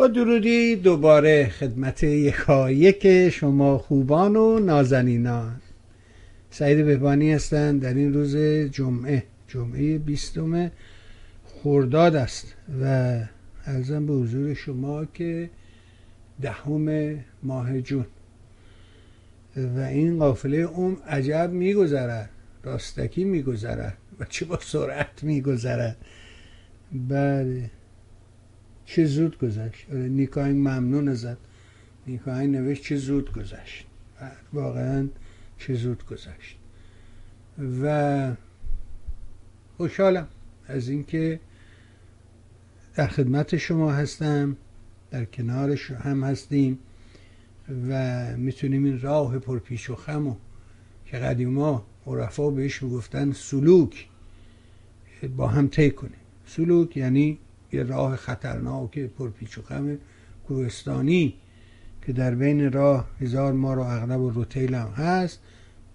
با درودی دوباره خدمت یکایک شما خوبان و نازنینان. سعید بهبانی هستند. در این روز جمعه جمعه بیستم خورداد است و ارزم به حضور شما که دهم ماه جون. و این قافله اوم عجب میگذرد راستکی میگذرد و چه با سرعت میگذرد. بله. چه زود گذشت. آره نیکاین ممنون ازت. نیکاین نوشت چه زود گذشت. واقعا چه زود گذشت. و خوشحالم از اینکه در خدمت شما هستم در کنارش هم هستیم و می‌تونیم این راه پرپیچ و خم که قدیما عرفا بهش می‌گفتن سلوک با هم طی کنیم. سلوک یعنی یه راه خطرناک پرپیچ و خم کوهستانی که در بین راه هزار مار و اغلب و روتیل هم هست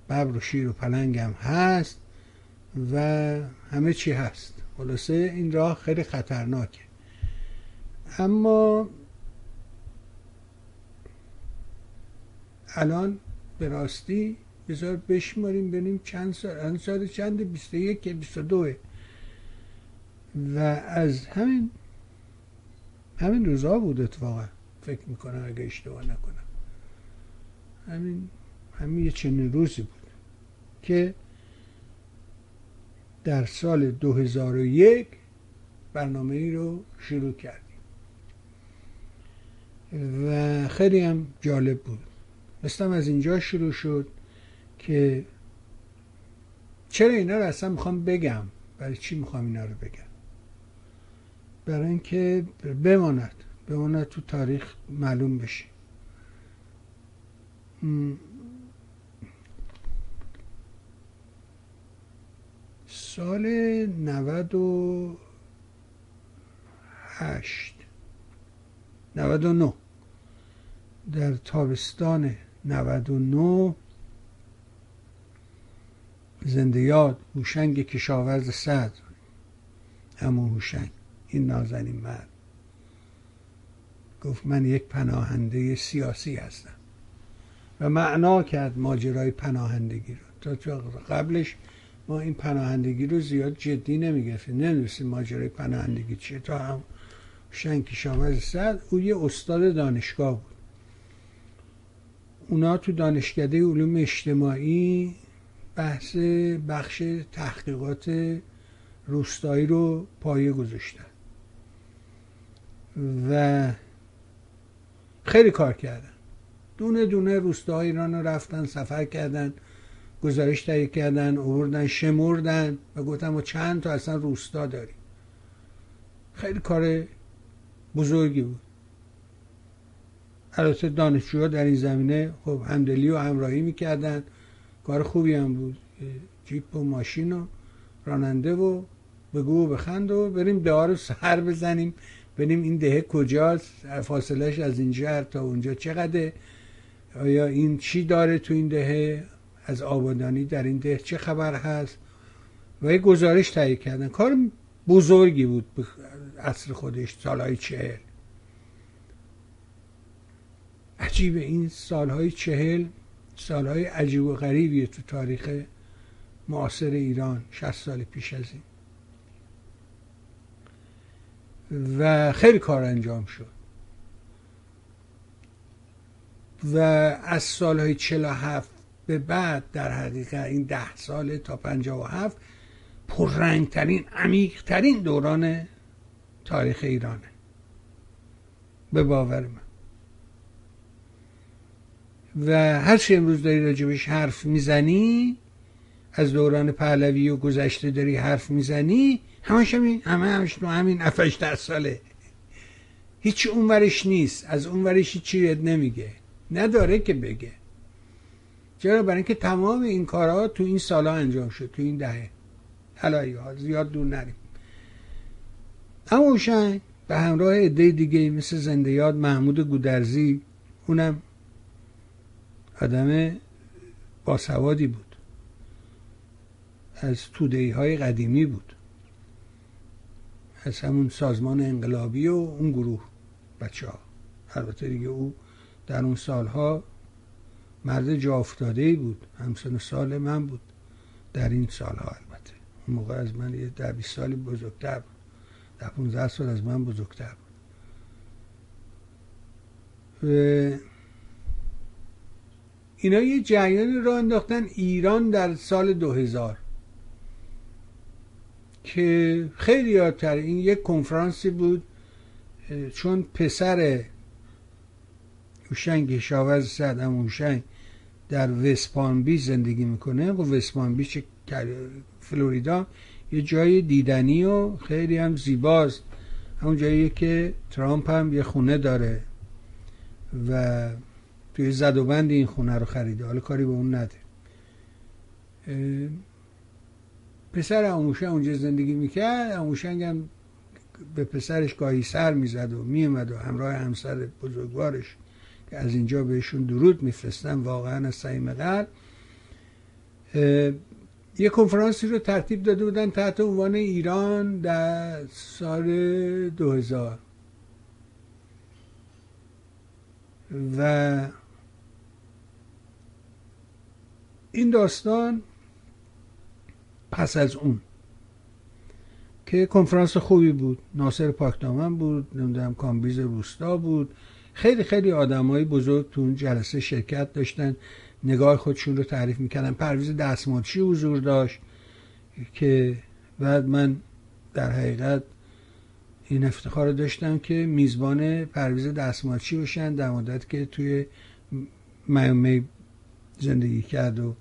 ببر و شیر و پلنگ هم هست و همه چی هست. خلاصه این راه خیلی خطرناکه. اما الان به راستی بذار بشماریم ببینیم چند سال الان سال چند 21 22 و از همین همین روزا بود اتفاقا. فکر می‌کنم اگه اشتباه نکنم. همین همین یه چنین روزی بود که در سال 2001 برنامه ای رو شروع کردیم. و خیلی هم جالب بود. مثلا از اینجا شروع شد که چرا اینا رو اصلا می‌خوام بگم؟ برای چی می‌خوام اینا رو بگم؟ برای اینکه بماند بماند تو تاریخ معلوم بشه. سال 98 99 در تابستان 99 زنده یاد هوشنگ کشاورز صدر همون هوشنگ. این نازنین مرد. گفت من یک پناهنده سیاسی هستم. و معنا کرد ماجرای پناهندگی رو. تا قبلش ما این پناهندگی رو زیاد جدی نمی‌گرفتیم. نمی‌دونستیم ماجرای پناهندگی چیه. تا هم شنکی شاوز صد او یه استاد دانشگاه بود. اونا تو دانشکده علوم اجتماعی بحث بخش تحقیقات روستایی رو پایه گذاشتن. و خیلی کار کردن. دونه دونه روستاهای ایران رو رفتن سفر کردن گزارش تهیه کردن اووردن شمردن و گفتن ما چند تا اصلا روستا داریم. خیلی کار بزرگی بود. البته دانشجوها در این زمینه خب همدلی و همراهی می‌کردن. کار خوبی هم بود. جیپ و ماشین و راننده و بگو و بخند و بریم دعا سر بزنیم. ببینیم این دهه کجاست فاصلش از اینجا تا اونجا چقدره؟ آیا این چی داره تو این دهه؟ از آبادانی در این ده چه خبر هست؟ و یه گزارش تهیه کردن. کار بزرگی بود به اصل خودش سالهای چهل. عجیبه این سالهای چهل سالهای عجیب و غریبیه تو تاریخ معاصر ایران 60 سال پیش از این. و خیلی کار انجام شد. و از سالهای 47 به بعد در حقیقت این ده سال تا 57 پررنگترین عمیقترین دوران تاریخ ایرانه. به باور من. و هر چی امروز داری راجبش حرف می‌زنی از دوران پهلوی و گذشته داری حرف می‌زنی همش همین همه همش تو همین افش در ساله. هیچ اونورش نیست. از اونورش چی نمیگه. نداره که بگه. چرا؟ برای اینکه تمام این کارها تو این سالها انجام شد تو این دهه. حالا ها زیاد دور نریم. اما اوشنگ به همراه عده دیگه مثل زنده یاد محمود گودرزی اونم آدم باسوادی بود. از تودهی های قدیمی بود. از همون سازمان انقلابی و اون گروه بچه ها البته دیگه او در اون سالها مرد جا افتاده بود. همسن سال من بود. در این سالها البته. اون موقع از من یه ده بیست سالی بزرگتر بود. ده پونزه سال از من بزرگتر بود. و اینا یه جریانی را انداختن ایران در سال 2000 که خیلی یادتر این یک کنفرانسی بود چون پسر هوشنگ شاوز سعدم هوشنگ در وسپان بیچ زندگی می‌کنه. و وسپان بیچ فلوریدا یه جای دیدنی و خیلی هم زیباست. همون جایی که ترامپ هم یه خونه داره و توی زد این خونه رو خریده. حالا کاری به اون نده. پسر اموشن اونجا زندگی می‌کرد اموشنگ هم به پسرش گاهی سر می‌زد و میومد و همراه همسر بزرگوارش که از اینجا بهشون درود میفرستن واقعا از صمیم قلب یه کنفرانسی رو ترتیب داده بودن تحت عنوان ایران در سال 2000 و این داستان پس از اون. که کنفرانس خوبی بود. ناصر پاکدامن بود نمی‌دونم کامبیز روستا بود. خیلی خیلی آدمای بزرگ تو اون جلسه شرکت داشتن. نگاه خودشون رو تعریف می‌کردن. پرویز دستمالچی حضور داشت که بعد من در حقیقت این افتخار رو داشتم که میزبان پرویز دستمالچی باشن در مدت که توی میامی زندگی کرد و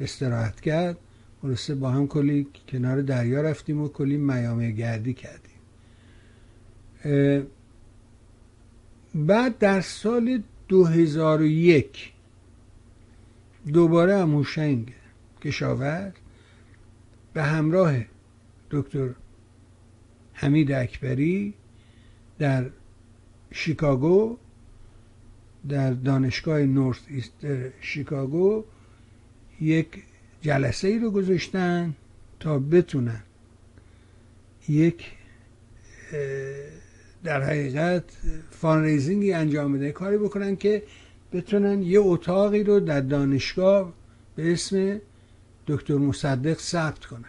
استراحت کرد. خلاصه با هم کلی کنار دریا رفتیم و کلی میامه گردی کردیم. بعد در سال 2001 دوباره اموشنگ کشاورز به همراه دکتر حمید اکبری در شیکاگو در دانشگاه Northeast شیکاگو یک جلسه ای رو گذاشتن تا بتونن یک در حقیقت fundraising ی انجام بده. کاری بکنن که بتونن یه اتاقی رو در دانشگاه به اسم دکتر مصدق ثبت کنن.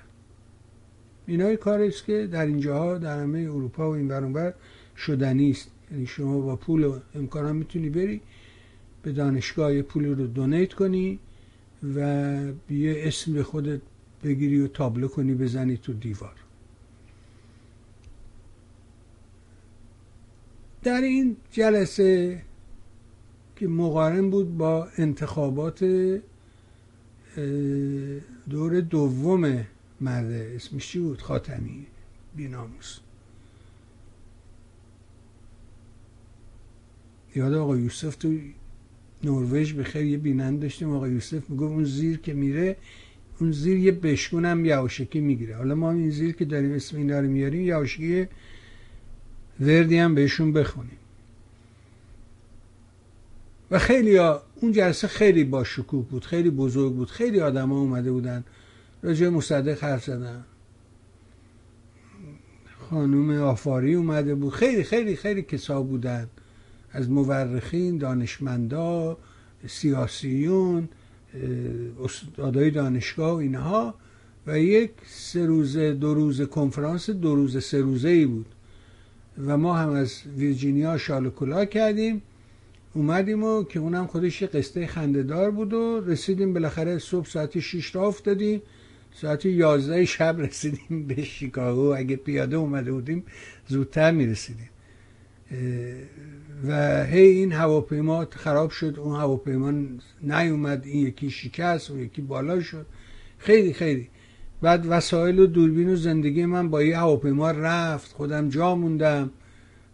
اینا کاری است که در اینجاها در همه اروپا و این برانبر شدنی است. یعنی شما با پول و امکان می‌تونی بری به دانشگاه پول رو دونیت کنی و یه اسم به خودت بگیری و تابلو کنی بزنی تو دیوار. در این جلسه که مقارن بود با انتخابات دور دوم مرد اسمش چی بود خاتمی بیناموس. یاد آقا یوسف تو نروژ به خیر یه بینند داشتیم آقا یوسف می‌گفت اون زیر که میره اون زیر یه بشکون هم یواشکی می‌گیره. حالا ما این زیر که داریم اسم اینا رو میاریم یواشکی وردی هم بهشون بخونیم. و خیلی ها اون جلسه خیلی با شکوه بود خیلی بزرگ بود خیلی آدم ها اومده بودن راجع مصدق حرف زدن. خانوم آفاری اومده بود خیلی خیلی خیلی کسا بودن. از مورخین دانشمندا سیاسیون استادای دانشگاه و اینها و یک سه روزه دو روزه کنفرانس دو روزه سه روزه ای بود. و ما هم از ویرجینیا شال کلا کردیم. اومدیم و که اونم خودش یه قصه خندهدار بود و رسیدیم بالاخره صبح ساعت 6 را افتادیم. ساعت 11 شب رسیدیم به شیکاگو. اگه پیاده اومده بودیم زودتر می‌رسیدیم. و هی این هواپیما خراب شد اون هواپیما نیومد این یکی شکست اون یکی بالا شد. خیلی خیلی. بعد وسایل و دوربین و زندگی من با یه هواپیما رفت خودم جا موندم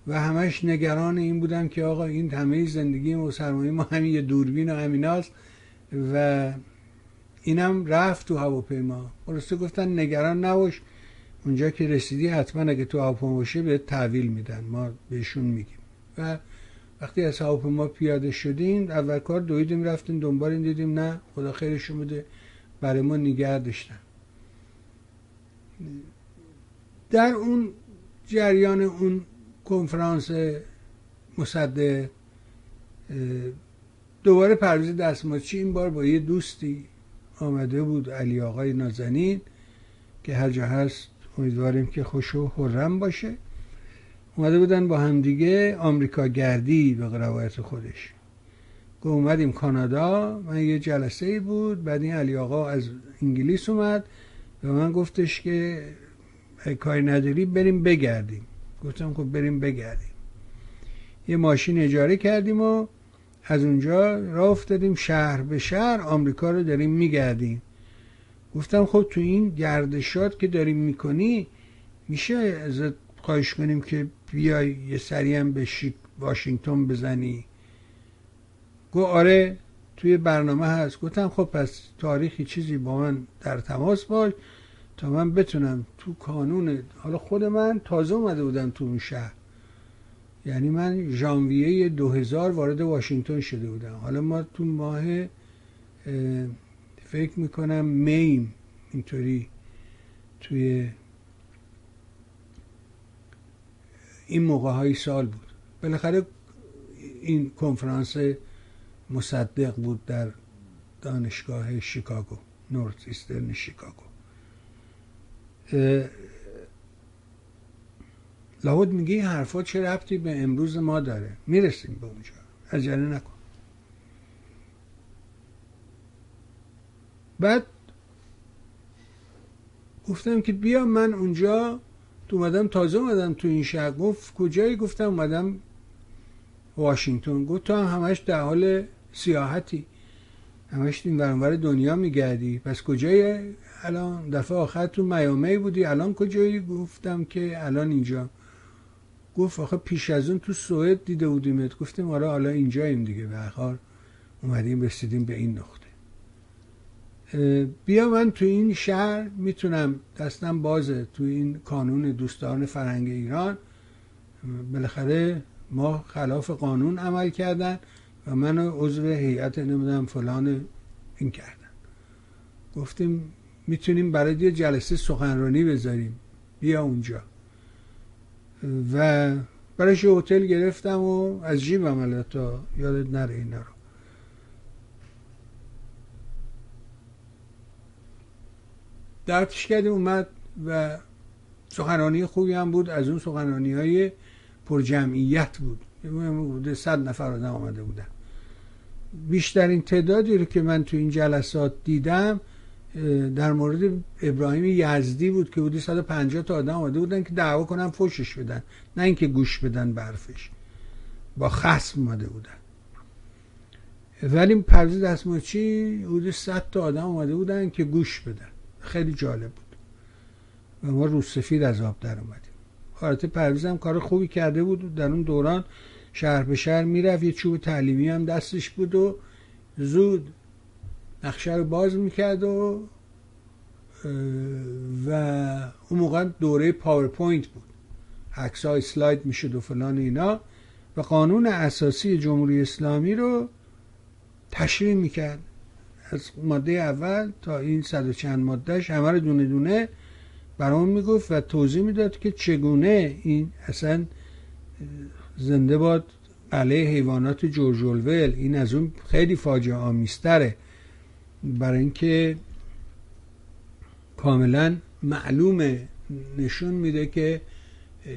و همش نگران این بودم که آقا این همه زندگی و سرمایه ما همین یه دوربین و همین هست و اینم رفت تو هواپیما. خلاصه گفتن نگران نباش. اونجا که رسیدی حتما اگه تو هواپیما باشه به تحویل میدن. ما بهشون میگیم. و وقتی از هواپیما پیاده شدیم اول کار دویدیم رفتیم دنبال این دیدیم نه خدا خیرشون بده برای ما نگه داشتن. در اون جریان اون کنفرانس مصدق دوباره پرویز دستماچی این بار با یه دوستی آمده بود علی آقای نازنین که هر جا هست امیدواریم که خوش و حرم باشه. اومده بودن با همدیگه آمریکا گردی به روایت خودش. که اومدیم کانادا من یه جلسه ای بود بعد این علی آقا از انگلیس اومد و من گفتش که کاری نداری بریم بگردیم. گفتم خب بریم بگردیم. یه ماشین اجاره کردیم و از اونجا راه افتادیم شهر به شهر آمریکا رو داریم میگردیم. گفتم خب تو این گردشات که داریم می‌کنی میشه ازت خواهش کنیم که بیای یه سری هم به واشنگتن بزنی. گو آره توی برنامه هست. گفتم خب پس تاریخی چیزی با من در تماس باش تا من بتونم تو کانون حالا خود من تازه اومده بودم تو اون شهر. یعنی من ژانویه 2000 وارد واشنگتن شده بودم. حالا ما تو ماه فکر می‌کنم میم اینطوری توی این موقع های سال بود. بالاخره این کنفرانس مصدق بود در دانشگاه شیکاگو نورت ایسترن شیکاگو. لاود میگه این حرفا چه ربطی به امروز ما داره؟ می‌رسیم به اونجا. عجله نکن. بعد گفتم که بیا من اونجا اومدم تازه اومدم تو این شهر. گفت کجایی؟ گفتم اومدم واشنگتن. گفت تو هم همش در حال سیاحتی. همش این برانور دنیا میگردی. پس کجایی؟ الان دفعه آخر تو میامی بودی. الان کجایی؟ گفتم که الان اینجا. گفت آخه پیش از اون تو سوئد دیده بودیمت. گفتیم آره حالا اینجاییم دیگه. به اومدیم رسیدیم به این نقطه. بیا من تو این شهر می‌تونم دستم بازه تو این کانون دوستان فرهنگ ایران. بالاخره ما خلاف قانون عمل کردن و من عضو هیئت نمی‌دونم فلان این کردن. گفتیم می‌تونیم برای یه جلسه سخنرانی بذاریم. بیا اونجا. و برایش هتل گرفتم و از جیبم البته یادت نره اینا رو. دردش کردیم اومد و سخنرانی خوبی هم بود از اون سخنرانی های پر جمعیت بود. بوده صد نفر آدم آمده بودن. بیشترین تعدادی رو که من تو این جلسات دیدم در مورد ابراهیم یزدی بود که بودی 150 تا آدم آمده بودن که دعوا کنن فوشش بدن. نه اینکه گوش بدن برفش با خصم اومده بودن. ولی پرویز دستماچی حدود 100 تا آدم آمده بودن که گوش بدن. خیلی جالب بود. و ما رو سفید از آب در اومدیم. حالت پرویز هم کار خوبی کرده بود در اون دوران شهر به شهر می‌رفت. یه چوب تعلیمی هم دستش بود و زود نقشه رو باز می‌کرد و و اون موقع دوره PowerPoint بود. عکس های slide می‌شد و فلان اینا. و قانون اساسی جمهوری اسلامی رو تشریح می‌کرد. از ماده اول تا این صد و چند مادهش همه رو دونه دونه برام می‌گفت و توضیح می‌داد که چگونه این اصلا زنده باد علیه حیوانات جورج این از اون خیلی فاجعه آمیزتره. برای اینکه کاملا معلومه نشون میده که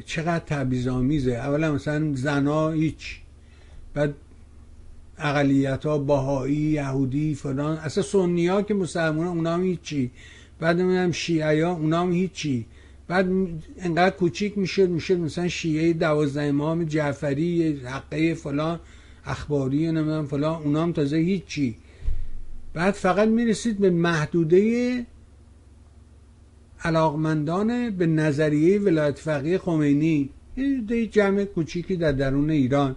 چقدر تبعیض آمیزه اولا مثلا زنا هیچ. بعد اقلیت ها باهایی یهودی فلان. اصلا سنی ها که مسلمان اونا هم هیچی. بعد نمی‌دونم شیعه ها اونا هم هیچی. بعد انقدر کوچیک می‌شد می‌شد مثلا شیعه دوازده امام جعفری حقه فلان اخباری نمی‌دونم فلان اونا هم تازه هیچی. بعد فقط می‌رسید به محدوده علاقمندان به نظریه ولایت فقیه خمینی. یه جمع کوچیکی در درون ایران.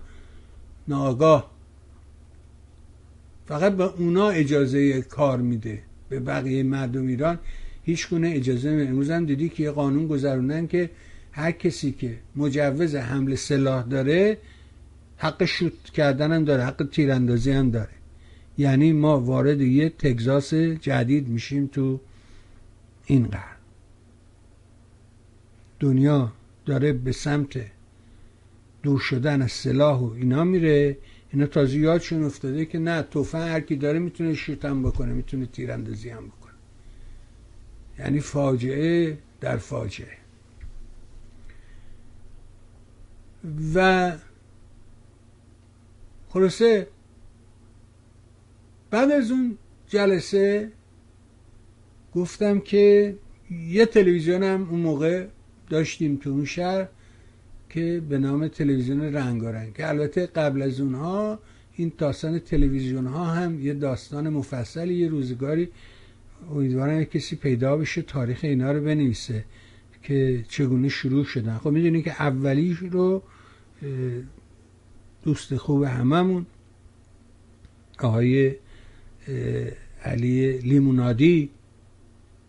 ناگاه فقط به اونا اجازه کار میده. به بقیه مردم ایران هیچ گونه اجازه نمیده. امروز هم دیدی که یه قانون گذروندن که هر کسی که مجوز حمل سلاح داره حق شوت کردن هم داره حق تیراندازی هم داره. یعنی ما وارد یه تگزاس جدید میشیم تو این قرن. دنیا داره به سمت دور شدن از سلاح و اینا میره. اینا تازه یادشون افتاده که نه توفن هر کی داره می‌تونه شوتم بکنه می‌تونه تیراندازی هم بکنه. یعنی فاجعه در فاجعه. و خلاصه بعد از اون جلسه گفتم که یه تلویزیون هم اون موقع داشتیم تو اون شهر. که به نام تلویزیون رنگارنگ که البته قبل از اونها این داستان تلویزیون ها هم یه داستان مفصلی یه روزگاری. امیدوارم کسی پیدا بشه تاریخ اینا رو بنویسه که چگونه شروع شدن. خب می‌دونی که اولی رو دوست خوب هممون آقای علی لیمونادی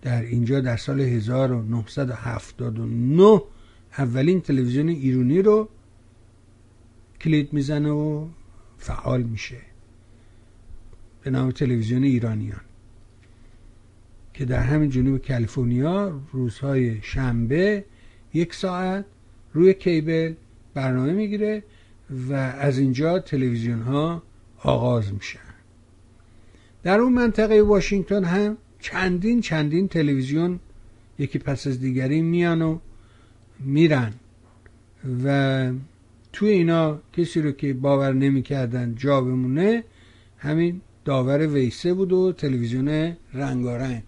در اینجا در سال 1979 اولین تلویزیون ایرونی رو کلید می‌زنه و فعال میشه. به نام تلویزیون ایرانیان. که در همین جنوب کالیفرنیا روزهای شنبه یک ساعت روی کیبل برنامه می‌گیره و از اینجا تلویزیون ها آغاز میشن. در اون منطقه واشنگتن هم چندین چندین تلویزیون یکی پس از دیگری میان و میرن. و توی اینا کسی رو که باور نمی‌کردن جا بمونه همین داور ویسه بود و تلویزیون رنگارنگ.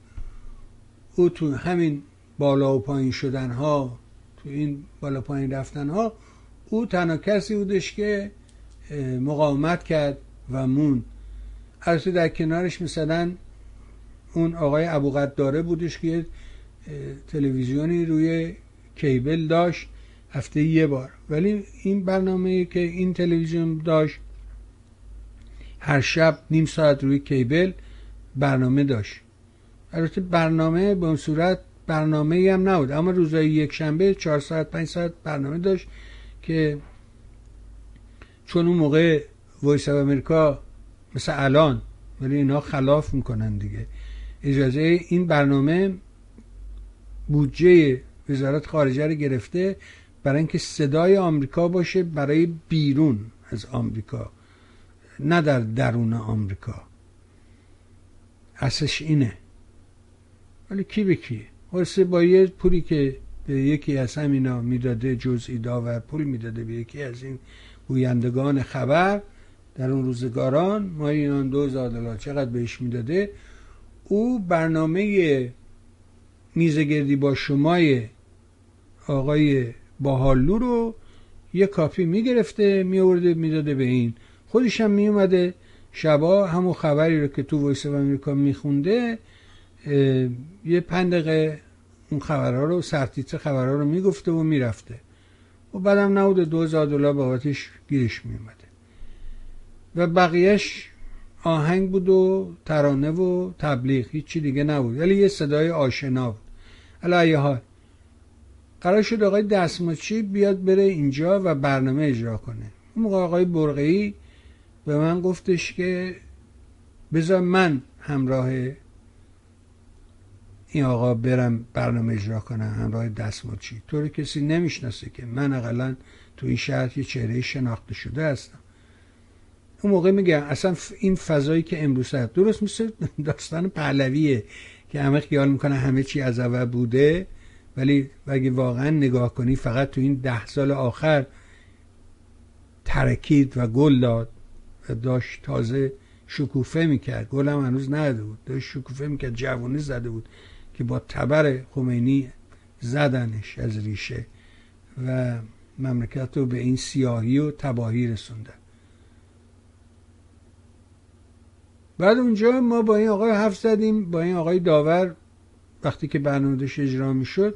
او تو همین بالا و پایین شدن ها تو این بالا پایین رفتن ها او تنها کسی بودش که مقاومت کرد و مون. البته در کنارش مثلا اون آقای ابوقداره بودش که تلویزیونی روی کیبل داشت هفته یه بار. ولی این برنامه که این تلویزیون داشت هر شب نیم ساعت روی کیبل برنامه داشت. البته برنامه به اون صورت برنامه هم نبود. اما روزای یک شنبه چهار ساعت پنج ساعت برنامه داشت که چون اون موقع Voice of America مثل الان ولی اینا خلاف می‌کنن دیگه. اجازه این برنامه بودجه وزارت خارجه رو گرفته برای اینکه صدای آمریکا باشه برای بیرون از آمریکا نه در درون آمریکا. اصلش اینه. ولی کی به کی واسه با یه پولی که به یکی از همینا می‌داده جزئی داور پول می‌داده به یکی از این گویندگان خبر در اون روزگاران ما اینان دو دلار چقدر بهش می‌داده؟ او برنامه میزگردی با شمای آقای باحالو رو یه coffee می‌گرفته میورده می‌داده به این. خودش هم میومده شبا همون خبری رو که تو وایس امریکا میخونده یه پنج دقیقه اون خبرها رو سرتیتر خبرها رو می‌گفته و می‌رفته. و بعدم نبوده دو هزار دلار بابتش گیرش میومده و بقیهش آهنگ بود و ترانه و تبلیغ. هیچی دیگه نبود. ولی یه صدای آشنا بود. علی حال. قرار شد آقای دستماچی بیاد بره اینجا و برنامه اجرا کنه. اون موقع آقای برقی به من گفتش که بذار من همراه این آقا برم برنامه اجرا کنم همراه دستماچی. طور کسی نمی‌شناسه که من اقلا تو این شهر یه چهره شناخته شده هستم. اون موقع میگم اصلا این فضایی که امروز هست درست مثل داستان پهلویه که همه خیال می‌کنه همه چی از اول بوده. ولی اگه واقعا نگاه کنی فقط تو این ده سال آخر ترکید و گل داد و داشت تازه شکوفه می‌کرد. گل هم هنوز نده بود. داشت شکوفه می‌کرد جوانی زده بود که با تبر خمینی زدنش از ریشه و مملکت رو به این سیاهی و تباهی رسوندن. بعد اونجا ما با این آقای حرف زدیم با این آقای داور وقتی که برنامهش اجرا می‌شد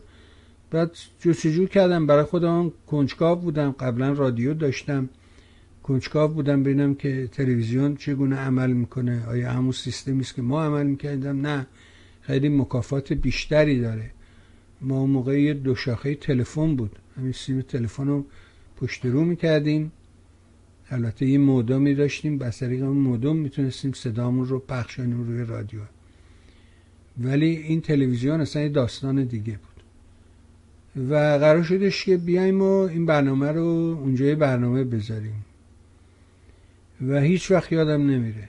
بعد جستجو کردم. برای خودم کنجکاو بودم. قبلا رادیو داشتم. کنجکاو بودم. ببینم که تلویزیون چگونه عمل می‌کنه. آیا همون سیستمی است که ما عمل می‌کردم نه. خیلی مکافات بیشتری داره. ما اون موقع یه دو شاخه تلفن بود. همین سیم تلفن رو پشت رو می‌کردیم. البته یه مودمی داشتیم بس طریق اون مودم می‌تونستیم صدامون رو پخش روی رادیو. ولی این تلویزیون اصلا یه داستان دیگه بود. و قرار شدش که بیایم و این برنامه رو اونجای برنامه بذاریم. و هیچ وقت یادم نمیره.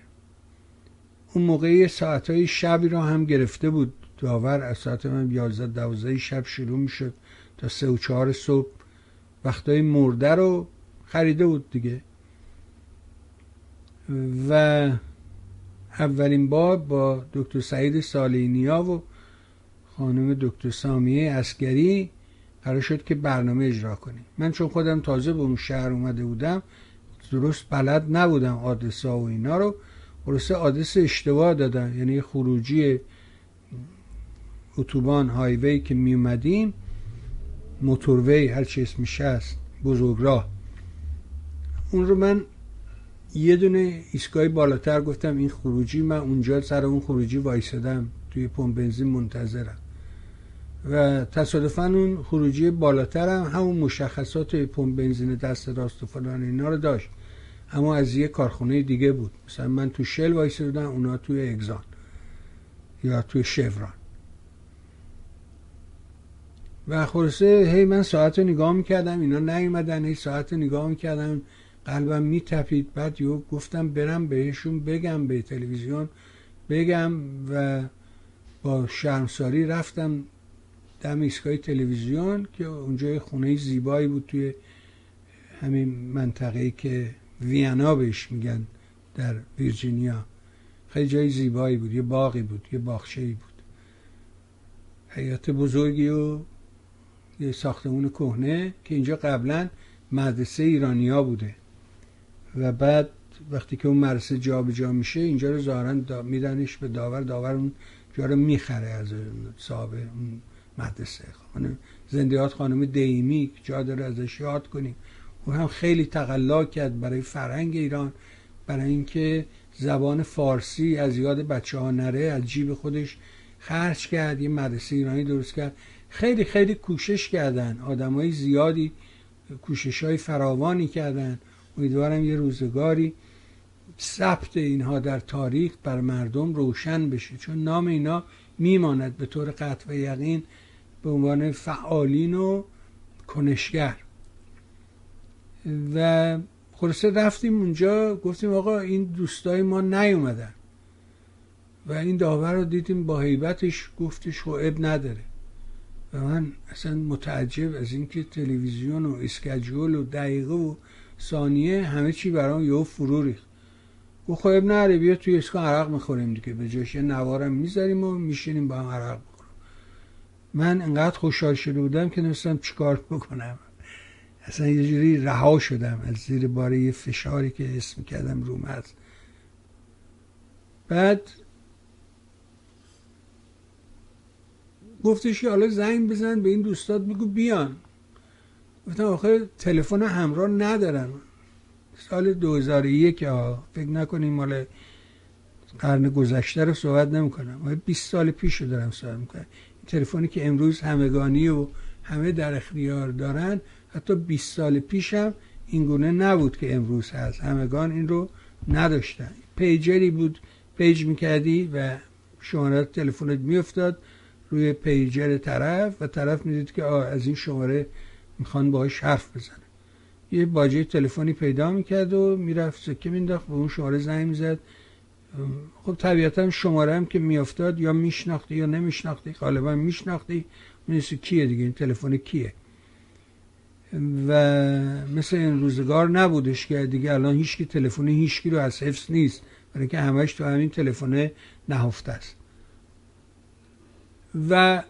اون موقع ساعت های شبی رو هم گرفته بود. داور از ساعت من 11 12 شب شروع می‌شد تا سه و چهار صبح. وقتای مرده رو خریده بود دیگه. و اولین بار با دکتر سعید سالینیا و خانم دکتر سامیه اسکری قرار شد که برنامه اجرا کنیم. من چون خودم تازه به اون شهر اومده بودم درست بلد نبودم آدرس ها و اینا رو. خلاصه آدرس اشتباه دادم یعنی خروجی اتوبان هایوی که می اومدیم موتوروی هر چی اسمش هست بزرگراه. اون رو من یه دونه ایستگاه بالاتر گفتم این خروجی من اونجا سر اون خروجی وایسادم. توی پمپ بنزین منتظرم. و تصادفا اون خروجی بالاتر هم همون مشخصات پمپ بنزین دست راست و فلان اینا رو داشت. اما از یه کارخونه دیگه بود. مثلا من تو شل وایسادم اونا توی اگزان یا توی شوران و خلاصه هی من ساعت رو نگاه می‌کردم اینا نیومدن هی ساعت رو نگاه می‌کردم. قلبم میتپید. بعد یو گفتم برم بهشون بگم به تلویزیون بگم و با شرمساری رفتم دم ایستگاه تلویزیون که اونجا خونه زیبایی بود توی همین منطقه که ویانا بهش میگن در ویرجینیا. خیلی جای زیبایی بود یه باقی بود یه باخشه بود. حیات بزرگی و یه ساختمون کهنه که اینجا قبلا مدرسه ایرانیا بوده. و بعد وقتی که اون مدرسه جابجا جا میشه اینجا رو ظاهرا میدنش به داور داور اون جا رو می‌خره از صاحب اون مدرسه. خانم زندیات خانم دیمی جا داره ازش یاد کنیم. او هم خیلی تقلا کرد برای فرهنگ ایران برای اینکه زبان فارسی از یاد بچه ها نره از جیب خودش خرج کرد یه مدرسه ایرانی درست کرد. خیلی خیلی کوشش کردن. آدمای زیادی کوشش های فراوانی کردن. امیدوارم یه روزگاری ثبت اینها در تاریخ بر مردم روشن بشه. چون نام اینا میماند به طور قطع و یقین به عنوان فعالین و کنشگر. و خلاصه رفتیم اونجا گفتیم آقا این دوستای ما نیومدن. و این داور رو دیدیم با حیبتش گفتش خب نداره. و من اصلا متعجب از اینکه تلویزیون و اسکجول و دقیقه و ثانیه همه چی برام یهو فرو ریخت. گفت خب نره بیا توی اسکا عرق می‌خوریم دیگه. به جاش نوارم می‌ذاریم و میشینیم با هم عرق بخوریم من انقدر خوشحال شده بودم که نمیستم چیکار بکنم. اصلا یه جوری رها شدم از زیر باره یه فشاری که اسم کردم روم بعد گفتش که حالا زنگ بزن به این دوستات بگو بیان. گفتم آخه تلفن همراه ندارم. سال 2001 ها فکر نکنیم مال قرن گذشته رو صحبت نمی‌کنم. 20 سال پیش رو دارم صحبت می‌کنم. تلفنی که امروز همگانی و همه در اختیار دارن حتی 20 سال پیشم این گونه نبود که امروز هست. همگان این رو نداشتن. پیجری بود پیج می‌کردی و شماره تلفنت میافتاد روی پیجر طرف و طرف می‌دید که آه از این شماره می‌خوان باهاش حرف بزنه یه باجه تلفنی پیدا می‌کرد و می‌رفت سکه مینداخت به اون شماره زنگ می‌زد. خب طبیعتا شماره هم که میافتاد یا میشناختی یا نمیشناختی غالبا میشناختی. می‌دونستی کیه دیگه این تلفن کیه. و مثل این روزگار نبودش که دیگه الان هیچکی تلفن هیچکی رو از حفظ نیست. برای که همش تو همین تلفن نهفته است. و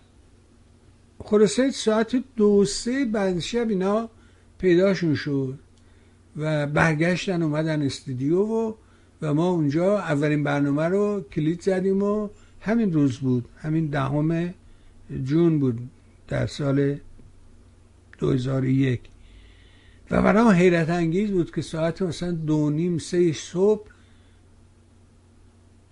خلاصه ساعت دو سه بعد شب اینا پیداشون شد و برگشتن اومدن استودیو و و ما اونجا اولین برنامه رو کلید زدیم و همین روز بود. همین دهم جون بود در سال 2001 و برام حیرت انگیز بود که ساعت مثلا دو نیم سه صبح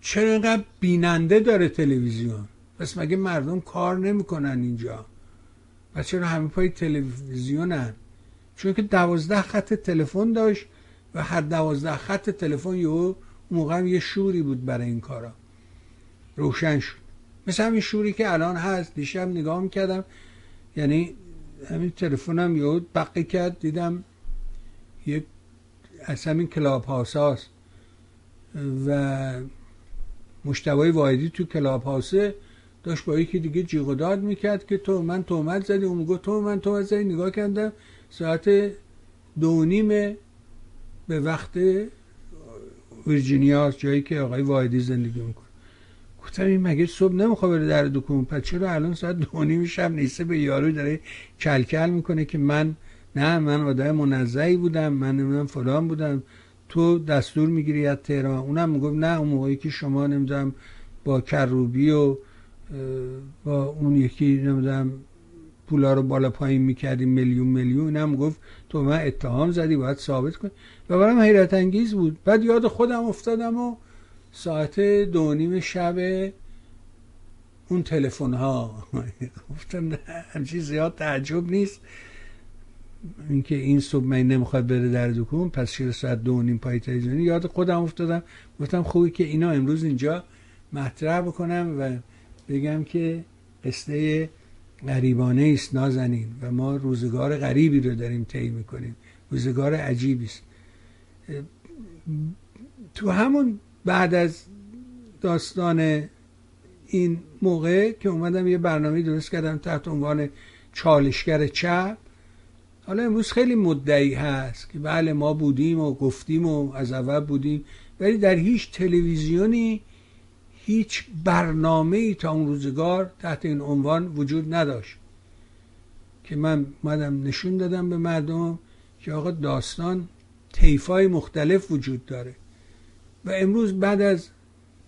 چرا اینقدر بیننده داره تلویزیون؟ پس مگه مردم کار نمی‌کنن اینجا؟ و چرا همه پای تلویزیونن چون که دوازده خط تلفن داشت و هر دوازده خط تلفن یه موقع یه شوری بود برای این کارا. روشن شد. مثل همین شوری که الان هست. دیشب نگاه می‌کردم یعنی همین تلفنم یه بقی کرد. دیدم یک از همین کلاب هاست. و مشتوای واحدی تو کلاب هاسه داشت با یکی دیگه جیغ و داد می‌کرد که تو من تومت زدی. اون تو من تومت زدی. نگاه کردم ساعت دو نیمه به وقت ویرجینیا جایی که آقای واحدی زندگی می‌کنه. گفتم این مگه صبح نمی‌خواد بره در دکون؟ پس چرا الان ساعت دو نیم شب نیسته؟ به یارو داره کلکل می‌کنه که من نه من آدم منزهی بودم من نمی‌دونم فلان بودم. تو دستور می‌گیری از تهران؟ اونم می‌گفت نه اون موقعی که شما نمی‌دونم با کروبی و با اون یکی نمی‌دونم پولا رو بالا پایین می‌کردیم میلیون میلیون هم گفت تو من اتهام زدی باید ثابت کنی. و برام حیرت انگیز بود. بعد یاد خودم افتادم و ساعت دو نیم شب اون تلفن ها گفتم نه همچین زیاد تعجب نیست. اینکه این صبح من نمی‌خواد بره در دکون پس چرا ساعت دو نیم پای تلویزیونی یاد خودم افتادم. گفتم خوبی که اینا امروز اینجا مطرح بکنم و بگم که قصه غریبانه است نازنین. و ما روزگار غریبی رو داریم طی می‌کنیم. روزگار عجیبی است. تو همون بعد از داستان این موقع که اومدم یه برنامه درست کردم تحت عنوان چالشگر چپ حالا امروز خیلی مدعی هست که بله ما بودیم و گفتیم و از اول بودیم ولی در هیچ تلویزیونی هیچ برنامه ای تا اون روزگار تحت این عنوان وجود نداشت. که من مدم نشون دادم به مردم که آقا داستان تیفای مختلف وجود داره. و امروز بعد از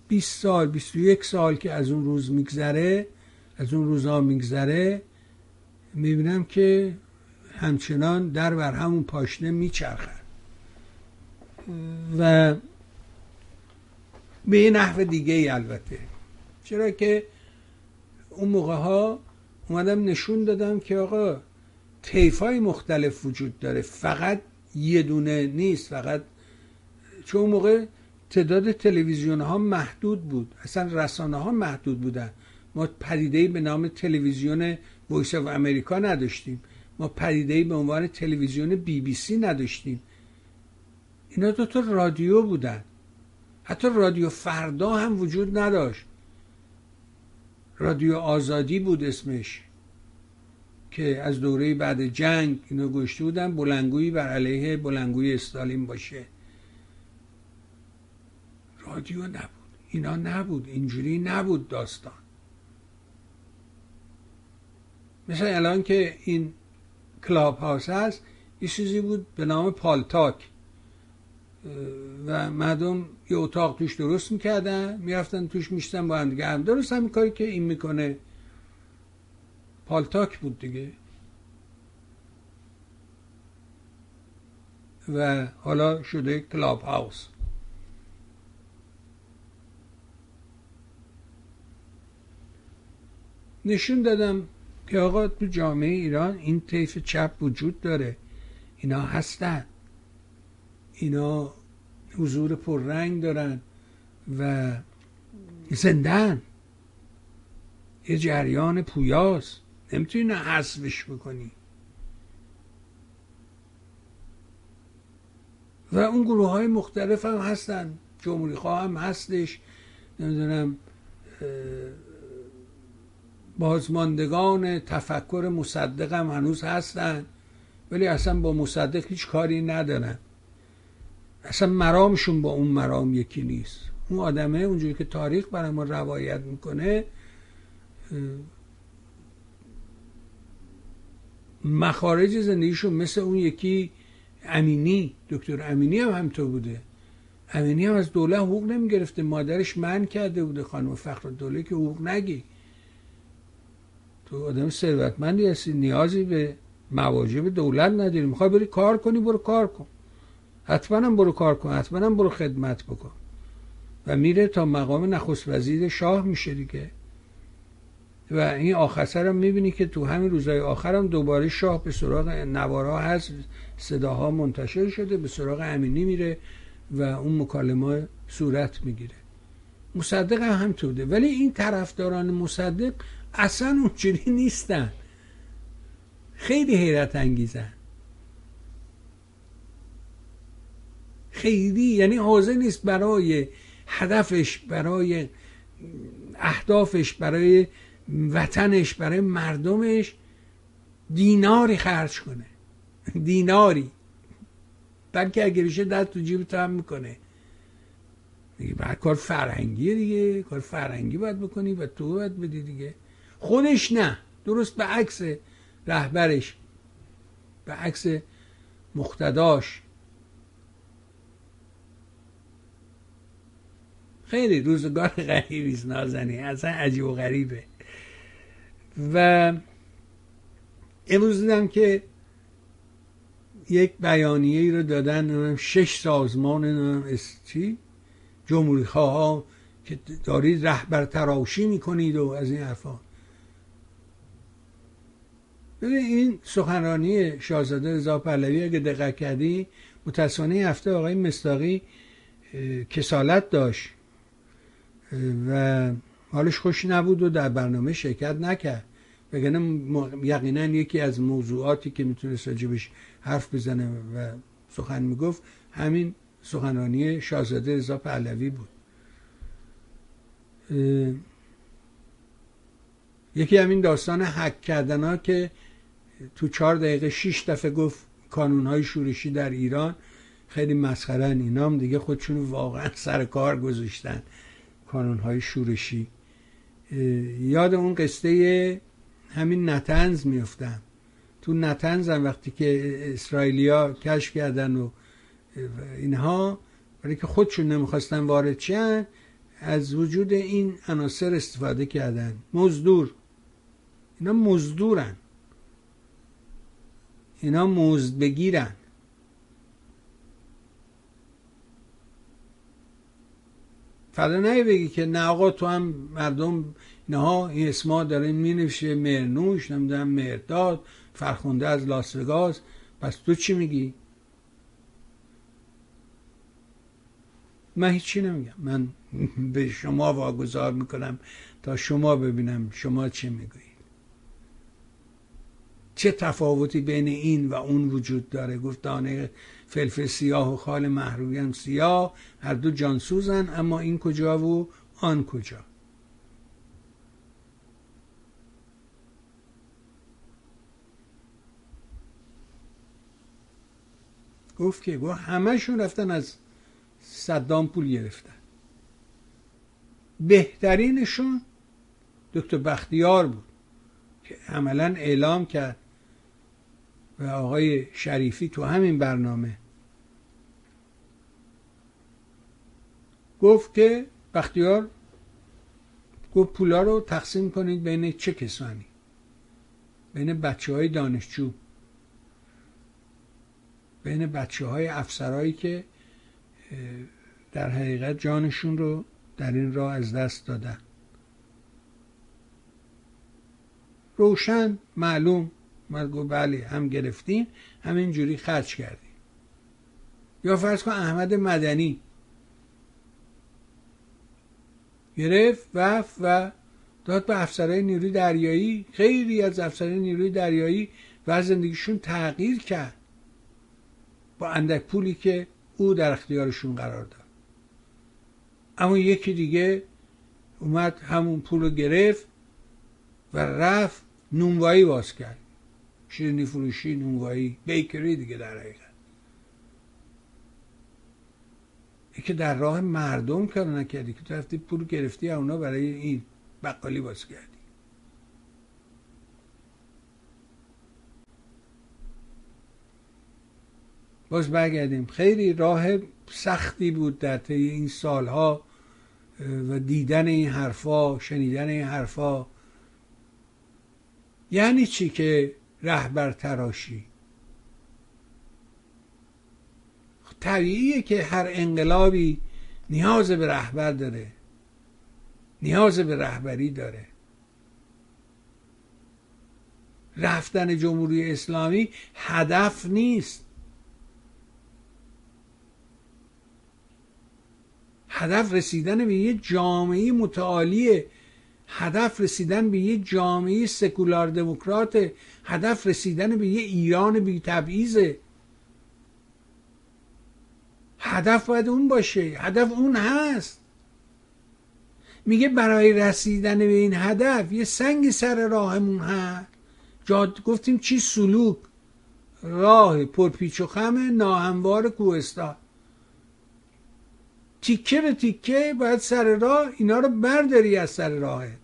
20 سال 21 سال که از اون روز میگذره از اون روزها میگذره می‌بینم که همچنان در بر همون پاشنه میچرخن و به یه نحو دیگه ای البته. چرا که اون موقع ها اومدم نشون دادم که آقا طیف های مختلف وجود داره. فقط یه دونه نیست فقط چون اون موقع تعداد تلویزیون ها محدود بود. اصلا رسانه ها محدود بودن. ما پدیده به نام تلویزیون وایس آف امریکا نداشتیم. ما پدیده به عنوان تلویزیون بی بی سی نداشتیم. اینا دو تا رادیو بودن. حتی رادیو فردا هم وجود نداشت. رادیو آزادی بود اسمش که از دوره بعد جنگ اینو گشته بودن بلنگویی بر علیه بلنگوی استالین باشه. رادیو نبود. اینا نبود. اینجوری نبود داستان. مثل الان که این کلاب هاوس هست یه چیزی بود به نام پالتاک. و مردم یه اتاق توش درست می‌کردن می‌رفتن توش می‌نشستن با هم دیگه. هم درست همین کاری که این می‌کنه. پالتاک بود دیگه. و حالا شده کلاب هاوس. نشون دادم که آقا تو جامعه ایران این طیف چپ وجود داره. اینا هستن. اینا حضور پررنگ دارن و زندن. یه جریان پویاست. نمی‌تونی حذفش بکنی. و اون گروه های مختلف هم هستن. جمهوری خواه هم هستش. نمی‌دونم بازماندگان تفکر مصدق هم هنوز هستن. ولی اصلا با مصدق هیچ کاری ندارن. اصلا مرامشون با اون مرام یکی نیست. اون آدمه اونجوری که تاریخ برای ما روایت می‌کنه مخارج زندگیشون مثل اون یکی امینی دکتر امینی هم همطور بوده. امینی هم از دوله حقوق نمی‌گرفته مادرش من کرده بوده خانم فخر دوله که حقوق نگی. تو آدم ثروتمندی هستی نیازی به مواجب دولت نداری. می‌خوای بری کار کنی برو کار کن. حتما برو کار کن حتما برو خدمت بکن. و میره تا مقام نخست وزیر شاه میشه دیگه. و این آخر هم می‌بینی که تو همین روزهای آخر هم دوباره شاه به سراغ نوارا هست صداها منتشر شده به سراغ امینی میره و اون مکالمه صورت می‌گیره. مصدق هم همطوره ولی این طرفداران مصدق اصلا اونجوری نیستن. خیلی حیرت انگیزن. خیلی یعنی حاضر نیست برای هدفش برای اهدافش برای وطنش برای مردمش دیناری خرج کنه. دیناری. بلکه اگه بشه دست تو جیب هم می‌کنه. دیگه بعد کار فرهنگیه دیگه. کار فرهنگی باید بکنی و تو باید بدی دیگه. خودش نه. درست به عکس رهبرش. به عکس مختداش خیلی روزگار غریبی نازنی اصلا عجیب و غریبه. و امروز دیدم که یک بیانیه ای رو دادن شش سازمان چی؟ جمهوری خواه که دارید رهبر تراشی می‌کنید و از این حرفا. ببین این سخنرانی شاهزاده رضا پهلوی اگه دقت کردی متاسفانه هفته آقای مستاقی کسالت داشت. و حالش خوش نبود و در برنامه شرکت نکرد. وگرنه یقینا یکی از موضوعاتی که می‌تونست راجبش حرف بزنه و سخن می‌گفت همین سخنرانی شاهزاده رضا پهلوی بود. یکی همین داستان حک کردن ها که تو چهار دقیقه شیش دفعه گفت کانون های شورشی در ایران خیلی مسخرن اینا هم دیگه خودشون واقعا سر کار گذاشتن. کانون های شورشی یاد اون قصه همین نتنز میفتم تو نتنز هم وقتی که اسرائیلیا کشف کردن و اینها ولی که خودشون نمی‌خواستن وارد چن از وجود این عناصر استفاده کردن. مزدور. اینا مزدورن. اینا مزد بگیرن فردا نه بگی که نه آقا تو هم مردم اینها این اسما داره می نوشه مرنوش نمی‌دونم مرداد فرخونده از لاس پس تو چی میگی؟ من هیچی نمیگم. من به شما واگذار می‌کنم تا شما ببینم شما چی می‌گویید. چه تفاوتی بین این و اون وجود داره؟ گفت دانه فلفل سیاه و خال محروی هم سیاه هر دو جانسوزن اما این کجا و آن کجا. گفت که گفت همهشون رفتن از صدام پول گرفتن. بهترینشون دکتر بختیار بود که عملا اعلام کرد و آقای شریفی تو همین برنامه. گفت که بختیار گفت پولا رو تقسیم کنید بین چه کسانی؟ بین بچه های دانشجو. بین بچه های افسرهایی که در حقیقت جانشون رو در این راه از دست دادن. روشن معلوم. من گفت بله هم گرفتیم همینجوری خرج کردیم. یا فرض کن احمد مدنی. گرفت وف و داد به افسرهای نیروی دریایی. خیلی از افسرهای نیروی دریایی و زندگیشون تغییر کرد. با اندک پولی که او در اختیارشون قرار داد. اما یکی دیگه اومد همون پول رو گرفت و رفت نونوایی باز کرد. شیرینی فروشی نونوایی بیکری دیگه در حقیقت. که در راه مردم کار نکردی که تو رفتی پول گرفتی اونا برای این بقالی باز کردی. باز برگردیم. خیلی راه سختی بود در طی این سالها و دیدن این حرفا شنیدن این حرفا. یعنی چی که رهبر تراشی. طبیعیه که هر انقلابی نیاز به رهبر داره نیاز به رهبری داره. رفتن جمهوری اسلامی هدف نیست. هدف رسیدن به یه جامعه متعالیه هدف رسیدن به یه جامعه سکولار دموکرات هدف رسیدن به یه ایران بی تبعیزه هدف باید اون باشه هدف اون هست. میگه برای رسیدن به این هدف یه سنگی سر راهمون هست. جاد گفتیم چی؟ سلوک. راه پرپیچ و خم ناهموار کوهستان. تیکه به تیکه باید سر راه اینا رو برداری از سر راهت.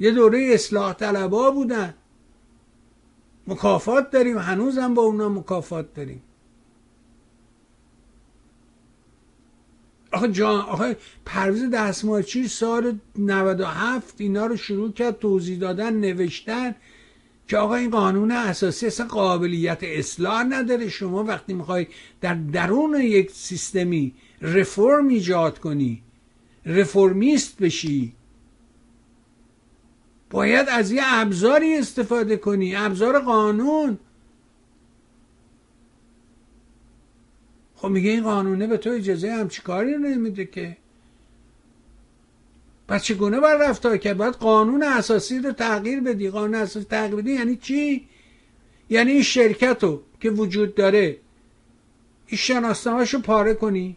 یه دوره اصلاح طلبا بودن. مکافات داریم هنوزم با اونا مکافات داریم. آخه جان آخه پرویز دستماچی سال 97 اینا رو شروع کرد توضیح دادن نوشتن که آقا این قانون اساسی اصلا قابلیت اصلاح نداره. شما وقتی می‌خوای در درون یک سیستمی رفرم ایجاد کنی. رفرمیست بشی. باید از یه ابزاری استفاده کنی ابزار قانون. خب میگه این قانونه به تو اجازه همچی کاری نمیده که؟ پس چگونه باید رفتار کرد؟ باید قانون اساسی رو تغییر بدی. قانون اساسی تغییر بدی یعنی چی؟ یعنی این شرکت رو که وجود داره این شناسنامهش رو پاره کنی.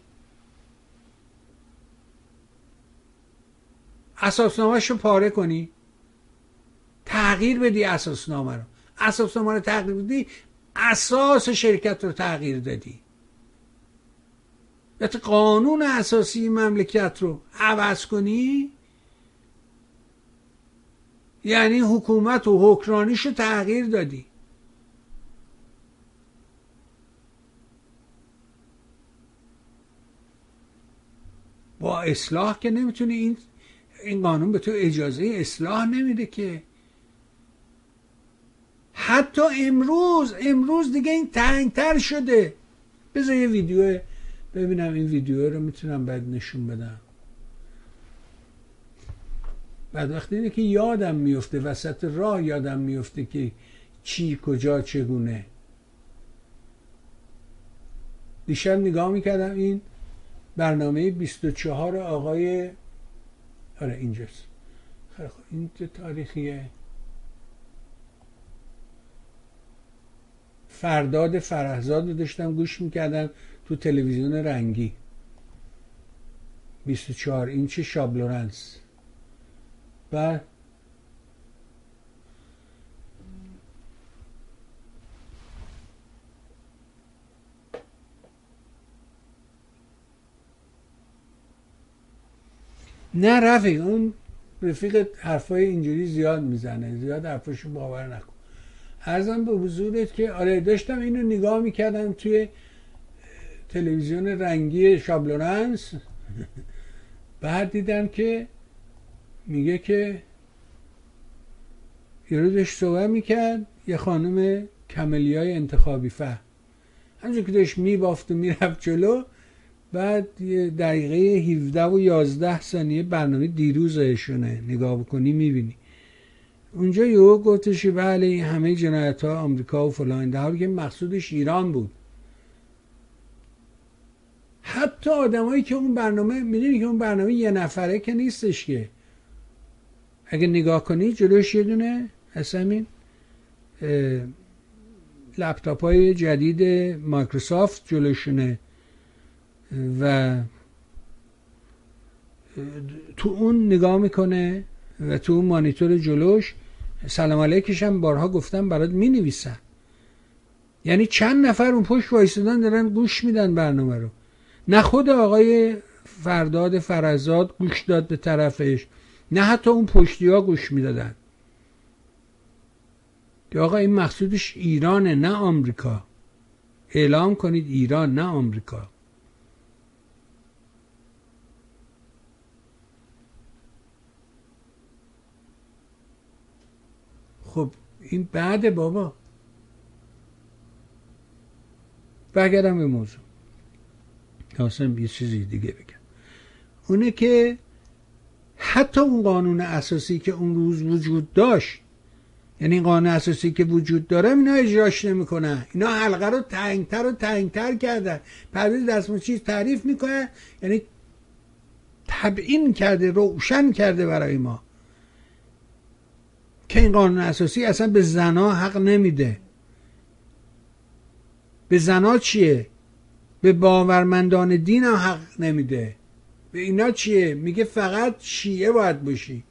اساسنامهش رو پاره کنی. تغییر بدی اساسنامه رو. اساسنامه رو تغییر بدی اساس شرکت رو تغییر دادی. قانون اساسی مملکت رو عوض کنی یعنی حکومت و حکرانیش رو تغییر دادی. با اصلاح که نمی‌تونی این این قانون به تو اجازه اصلاح نمیده که. حتی امروز امروز دیگه این تنگتر شده. بذار یه ویدیو ببینم این ویدیو رو می‌تونم بعد نشون بدم. بعد وقتی اینه که یادم میفته وسط راه یادم میفته که چی کجا چگونه. دیشب نگاه می‌کردم این برنامه 24 آقای آره اینجاست. خیلی خوب. این تاریخیه؟ فرداد فرهزاد رو داشتم گوش می‌کردم تو تلویزیون رنگی. 24 اینچ شابلورنس؟ و نه رفیق اون رفیق حرفای اینجوری زیاد می‌زنه. زیاد حرفاشو باور نکن. ارزم به حضورت که آره داشتم اینو نگاه می‌کردم توی تلویزیون رنگی شابلورنس بعد دیدم که میگه که یه داشت صحبت می‌کرد یه خانم کملیای انتخابی فهم. همونجور که داشت میبافت و می‌رفت جلو بعد دقیقه 17 و 11 ثانیه برنامه دیروزشونه. نگاه بکنی می‌بینی. اونجا یهو گفتش بله همه جنایت ها آمریکا و فلان در که مقصودش ایران بود. حتی آدمایی که اون برنامه می‌دونی که اون برنامه یه نفره که نیستش که. اگه نگاه کنی جلوش یه دونه همین لپتاپ های جدید مایکروسافت جلوشونه. و تو اون نگاه می‌کنه و تو اون مانیتور جلوش سلام علیکش هم بارها گفتم برات می نویسن یعنی چند نفر اون پشت وایستدن دارن گوش میدن برنامه رو. نه خود آقای فرداد فرزاد گوش داد به طرفش نه حتی اون پشتی ها گوش می‌دادن. که آقا این مقصودش ایرانه نه آمریکا. اعلام کنید ایران نه آمریکا خب این بعد بابا. برگردم به موضوع. خواستم یه چیزی دیگه بگم. اونه که حتی اون قانون اساسی که اون روز وجود داشت یعنی قانون اساسی که وجود داره اینا اجراش نمی‌کنن. اینا حلقه رو تنگتر و تنگتر کردن. پرویز دستموچی تعریف می‌کنه یعنی تبعین کرده روشن کرده برای ما. که این قانون اساسی اصلا به زنا حق نمیده. به زنا چیه؟ به باورمندان دین هم حق نمیده. به اینا چیه؟ میگه فقط شیعه باید باشی.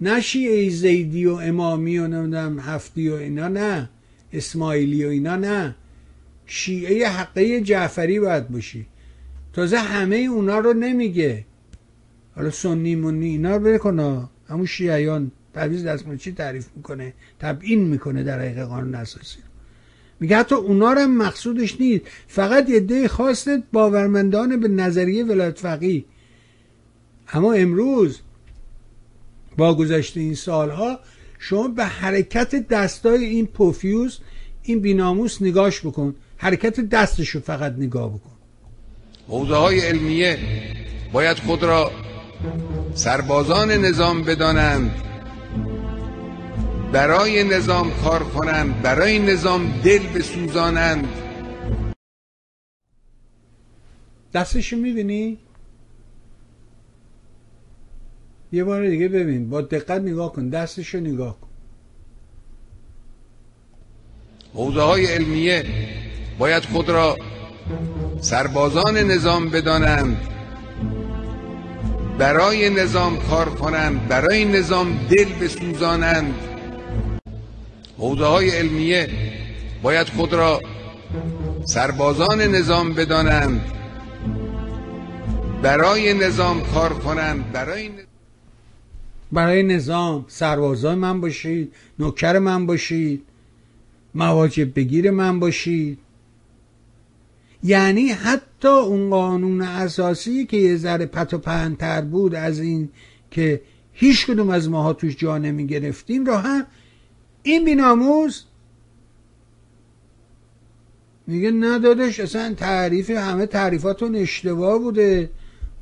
نه شیعه زیدی و امامی و نمی‌دونم هفتی و اینا نه. اسماعیلی و اینا نه. شیعه حقه جعفری باید باشی. تازه همه اونا رو نمیگه. حالا سنی منی اینا رو بکنه همون شیعیان. پرویز چی تعریف می‌کنه؟ تبیین می‌کنه در حقیقه قانون اساسی. میگه حتی اونا رو هم مقصودش نیست. فقط یه ده خواست باورمندان به نظریه ولایت فقی اما امروز با گذشت این سالها شما به حرکت دستای این پوفیوز این بیناموس نگاش بکن. حرکت دستشو فقط نگاه بکن. حوزه های علمیه باید خود را سربازان نظام بدانند. برای نظام کار کنند برای نظام دل بسوزانند دستشو می‌بینی؟ یه بار دیگه ببین با دقت نگاه کن دستشو نگاه کن. حوزه های علمیه باید خود را سربازان نظام بدانند برای نظام کار کنند برای نظام دل بسوزانند حوزه های علمیه باید خود را سربازان نظام بدانند برای نظام کار کنند برای برای نظام سربازان من باشید نوکر من باشید مواجب بگیر من باشید. یعنی حتی اون قانون اساسی که یه ذره پت و پهنتر بود از این که هیچ کدوم از ماها توش جا نمی گرفتیم رو هم این بیناموز میگه ندادش اصلا تعریف همه تعریفاتون اشتباه بوده.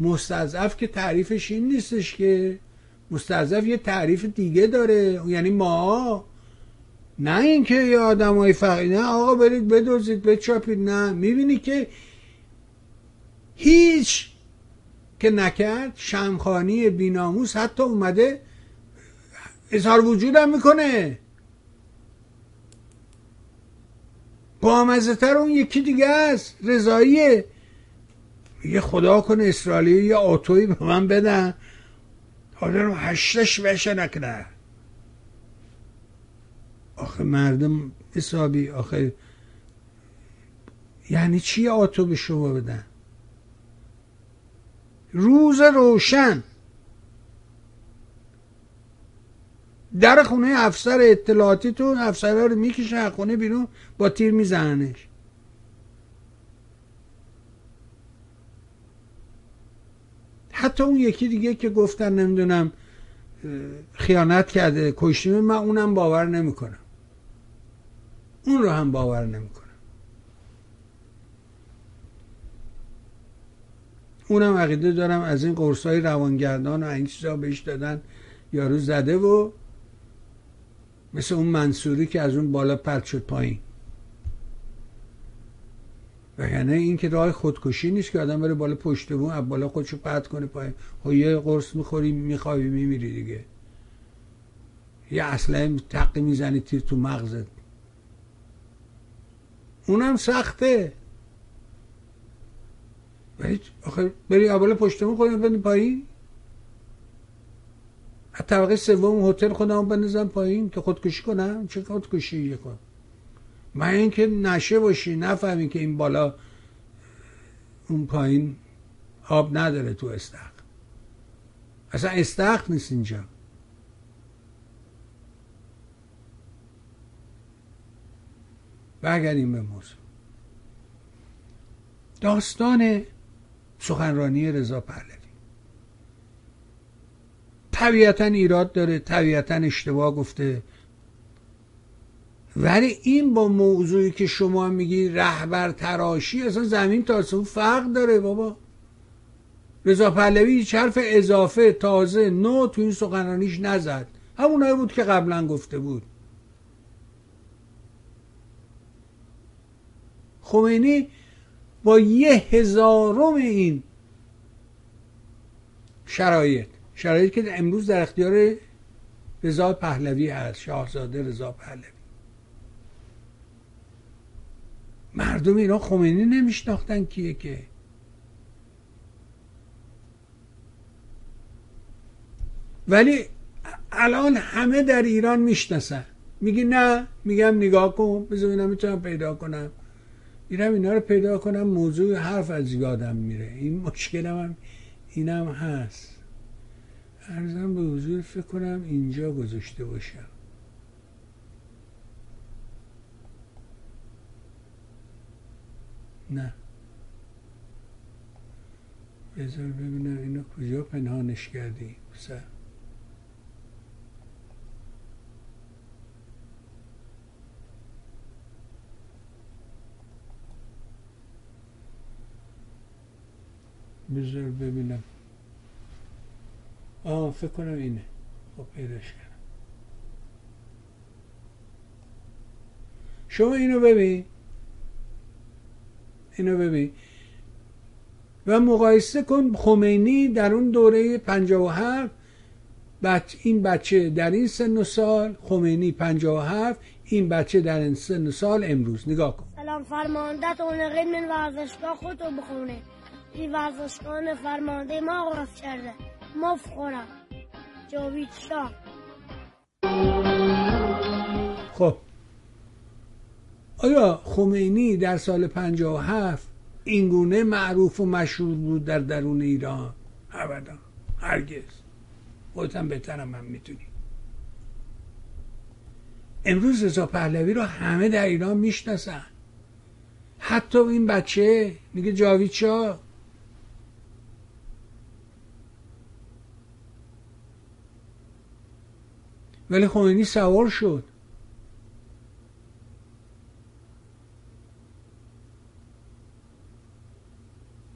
مستضعف که تعریفش این نیستش که مستضعف یه تعریف دیگه داره. یعنی ما نه اینکه یه آدم های فقیر نه آقا برید بدوزید بچاپید نه. می‌بینی که هیچ که نکرد شمخانی بیناموس حتی اومده اظهار وجودم می‌کنه. بامزه تر اون یکی دیگه است. رضاییه. یه خدا کنه اسرائیلی یه آتوی به من بدن. حالا هشتش بشه نکنه. آخه مردم حسابی آخه یعنی چی آتو به شما بدن؟ روز روشن. در خونه افسر اطلاعاتیتون افسرها رو می‌کشن خونه بیرون با تیر میزننش. حتی اون یکی دیگه که گفتن نمی‌دونم خیانت کرده کشتیم من اونم باور نمی‌کنم. اون رو هم باور نمی‌کنم. اونم عقیده دارم از این قرصای روانگردان و این چیزا بهش دادن یارو زده و مثل اون منصوری که از اون بالا پرد شد پایین. و یعنی این که راه خودکشی نیست که آدم بره بالا پشت بون از بالا خودشو پرد کنه پایین. خب یه قرص می‌خوری میخوابی میمیری دیگه. یه اصله تقی می‌زنی تیر تو مغزت. اونم سخته. ولی آخه بری اولا پشتمون خودم بندی پایین. طبقه سوم هتل خودم بندازم پایین که خودکشی کنم؟ چه خودکشی کن من اینکه نشه باشی نفهمی که این بالا اون پایین آب نداره تو استخ اصلا استخ نیست اینجا. برگردیم به موضوع. داستان سخنرانی رضا پهلوی. طبیعتا ایراد داره طبیعتا اشتباه گفته. ولی این با موضوعی که شما میگی رهبر تراشی اصلا زمین تا فرق داره بابا. رضا پهلوی حرف اضافه تازه نو تو این سخنرانیش نزد. همونایی بود که قبلا گفته بود. خمینی با یه هزارم این شرایط. شرایط که امروز در اختیار رضا پهلوی هست شاهزاده رضا پهلوی. مردم ایران خمینی نمیشناختن کیه که. ولی الان همه در ایران می‌شناسن. میگی نه میگم نگاه کن بذار اینا می‌تونم پیدا کنم. میرم اینا رو پیدا کنم موضوع حرف از یادم میره. این مشکلم هم اینم هست. ارزم به حضور فکر کنم اینجا گذاشته باشم. نه. بذار ببینم اینو کجا پنهانش کردی سر بذار ببینم. آه فکر کنم اینه. خب پیداش کردم. شما اینو ببین. اینو ببین. و مقایسه کن خمینی در اون دوره 57 بچ این بچه در این سن و سال خمینی 57 این بچه در این سن و سال امروز. نگاه کن. سلام فرمانده تو من ورزشگاه خودتو بخونه. این ورزشگاه فرمانده ما آغاز کرده. مف خورم. جاوید شاه. خب. آیا خمینی در سال 57 اینگونه معروف و مشهور بود در درون ایران؟ ابدا. هرگز. خودتم بهترم من می‌تونی. امروز رضا پهلوی رو همه در ایران می‌شناسن. حتی این بچه میگه جاوید شاه ولی خمینی سوار شد.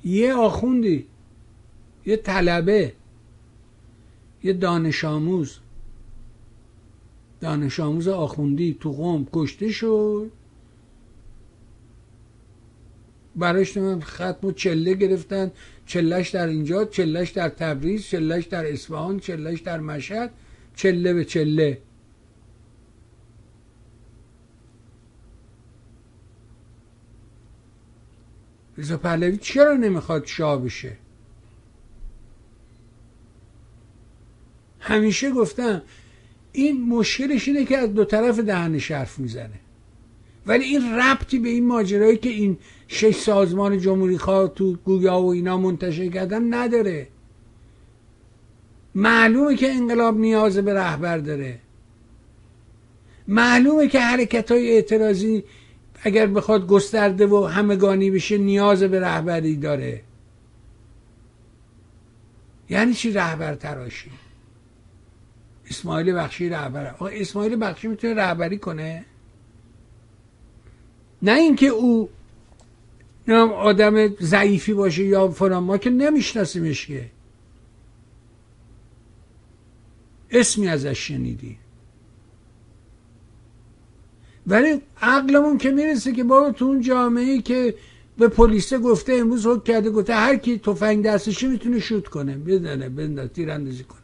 یه آخوندی یه طلبه یه دانش آموز. دانش آموز آخوندی تو قوم کشته شد. براش ختم و چله گرفتن. چلش در اینجا چلش در تبریز چلش در اصفهان چلش در مشهد. چله به چله. رضا پهلوی چرا نمی‌خواد شاه بشه؟ همیشه گفتم این مشکلش اینه که از دو طرف دهنش حرف می‌زنه. ولی این ربطی به این ماجرایی که این شش سازمان جمهوری خواه تو گویا و اینا منتشر کردن نداره. معلومه که انقلاب نیاز به رهبر داره. معلومه که حرکت های اعتراضی اگر بخواد گسترده و همگانی بشه نیاز به رهبری داره. یعنی چی رهبر تراشی؟ اسماعیل بخشی رهبر. آقا اسماعیل بخشی می‌تونه رهبری کنه؟ نه اینکه او آدم ضعیفی باشه یا فلان ما که نمیشناسیمش که. اسمی ازش شنیدی. ولی عقلمون که می‌رسه که بابا تو اون جامعه که به پلیس گفته امروز حکم کرده گفته هر کی تفنگ دستشی می‌تونه شوت کنه. بدنه بنداز تیراندازی کنه.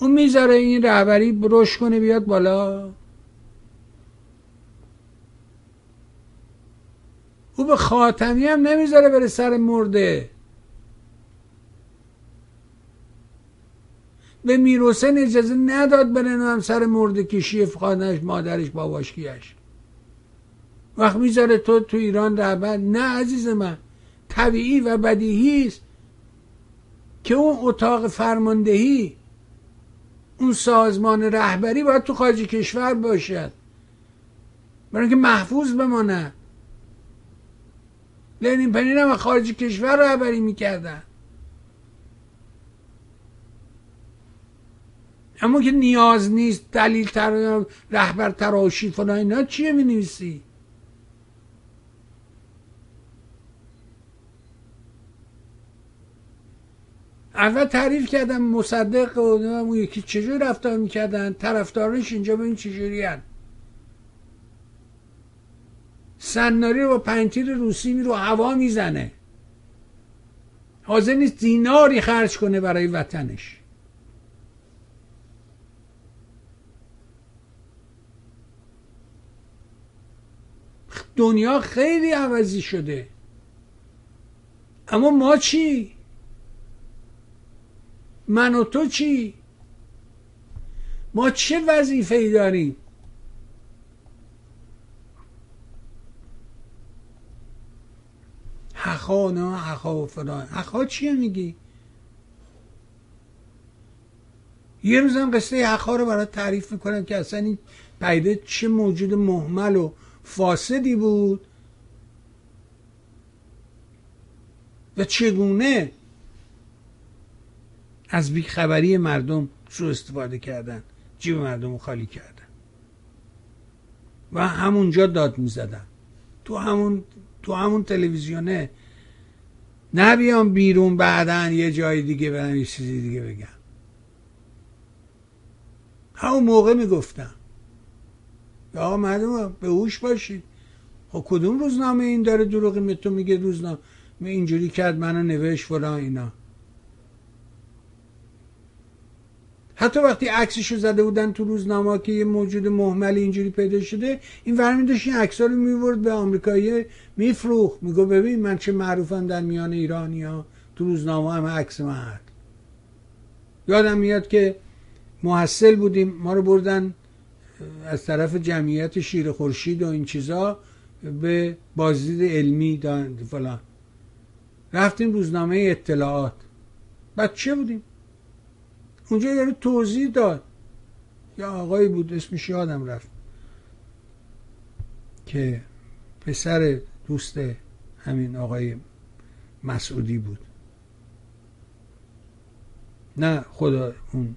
اون می‌ذاره این رهبری بروش کنه بیاد بالا. او به خاتمی هم نمی‌ذاره بره سر مرده. به میروسن اجازه نداد بره سر مرده کشی خانهش مادرش باباشکیش وقت می‌ذاره تو تو ایران رهبر نه عزیز من طبیعی و بدیهی است که اون اتاق فرماندهی اون سازمان رهبری باید تو خارج کشور باشد. برای اینکه محفوظ بمانه. لنین پنین هم خارج کشور رهبری می‌کردن. اما که نیاز نیست دلیل تر رهبر تراشی فلان اینا چیه می نویسی اول تعریف کردم مصدق و اون یکی چجور رفتار می‌کردن طرفدارش اینجا به این چجوری هن. سناری رو با پنتیر روسی می رو هوا می‌زنه. حاضر نیست دیناری خرج کنه برای وطنش. دنیا خیلی عوضی شده. اما ما چی؟ من و تو چی؟ ما چه وظیفه داریم؟ حقا نه حقا و فلان. حقا چیه میگی؟ یه روزم قصه حقا رو برای تعریف می‌کنم که اصلا این پیده چه موجود محمل و فاسدی بود. و چگونه از بیخبری مردم سو استفاده کردن جیب مردم رو خالی کردن. و همونجا داد می‌زدن. تو همون تو همون تلویزیونه نه بیرون بعدا یه جای دیگه برم یه چیزی دیگه بگم همون موقع می‌گفتم یا مردم به هوش باشید. خب کدوم روزنامه این داره دروغی تو میگه روزنامه. اینجوری کرد منو نوشت فلان اینا. حتی وقتی عکسشو زده بودن تو روزنامه که یه موجود محمل اینجوری پیدا شده این ورمی داشت این عکس رو میورد به آمریکایی. میفروخ میگو ببین من چه معروفم در میان ایرانی ها تو روزنامه هم عکس من یادم میاد که محصل بودیم. ما رو بردن از طرف جمعیت شیر خورشید و این چیزا به بازدید علمی فلان. رفتیم روزنامه اطلاعات. بچه بودیم؟ اونجا یارو توضیح داد. یا آقایی بود اسمش یادم رفت که پسر دوست همین آقای مسعودی بود. نه خدا اون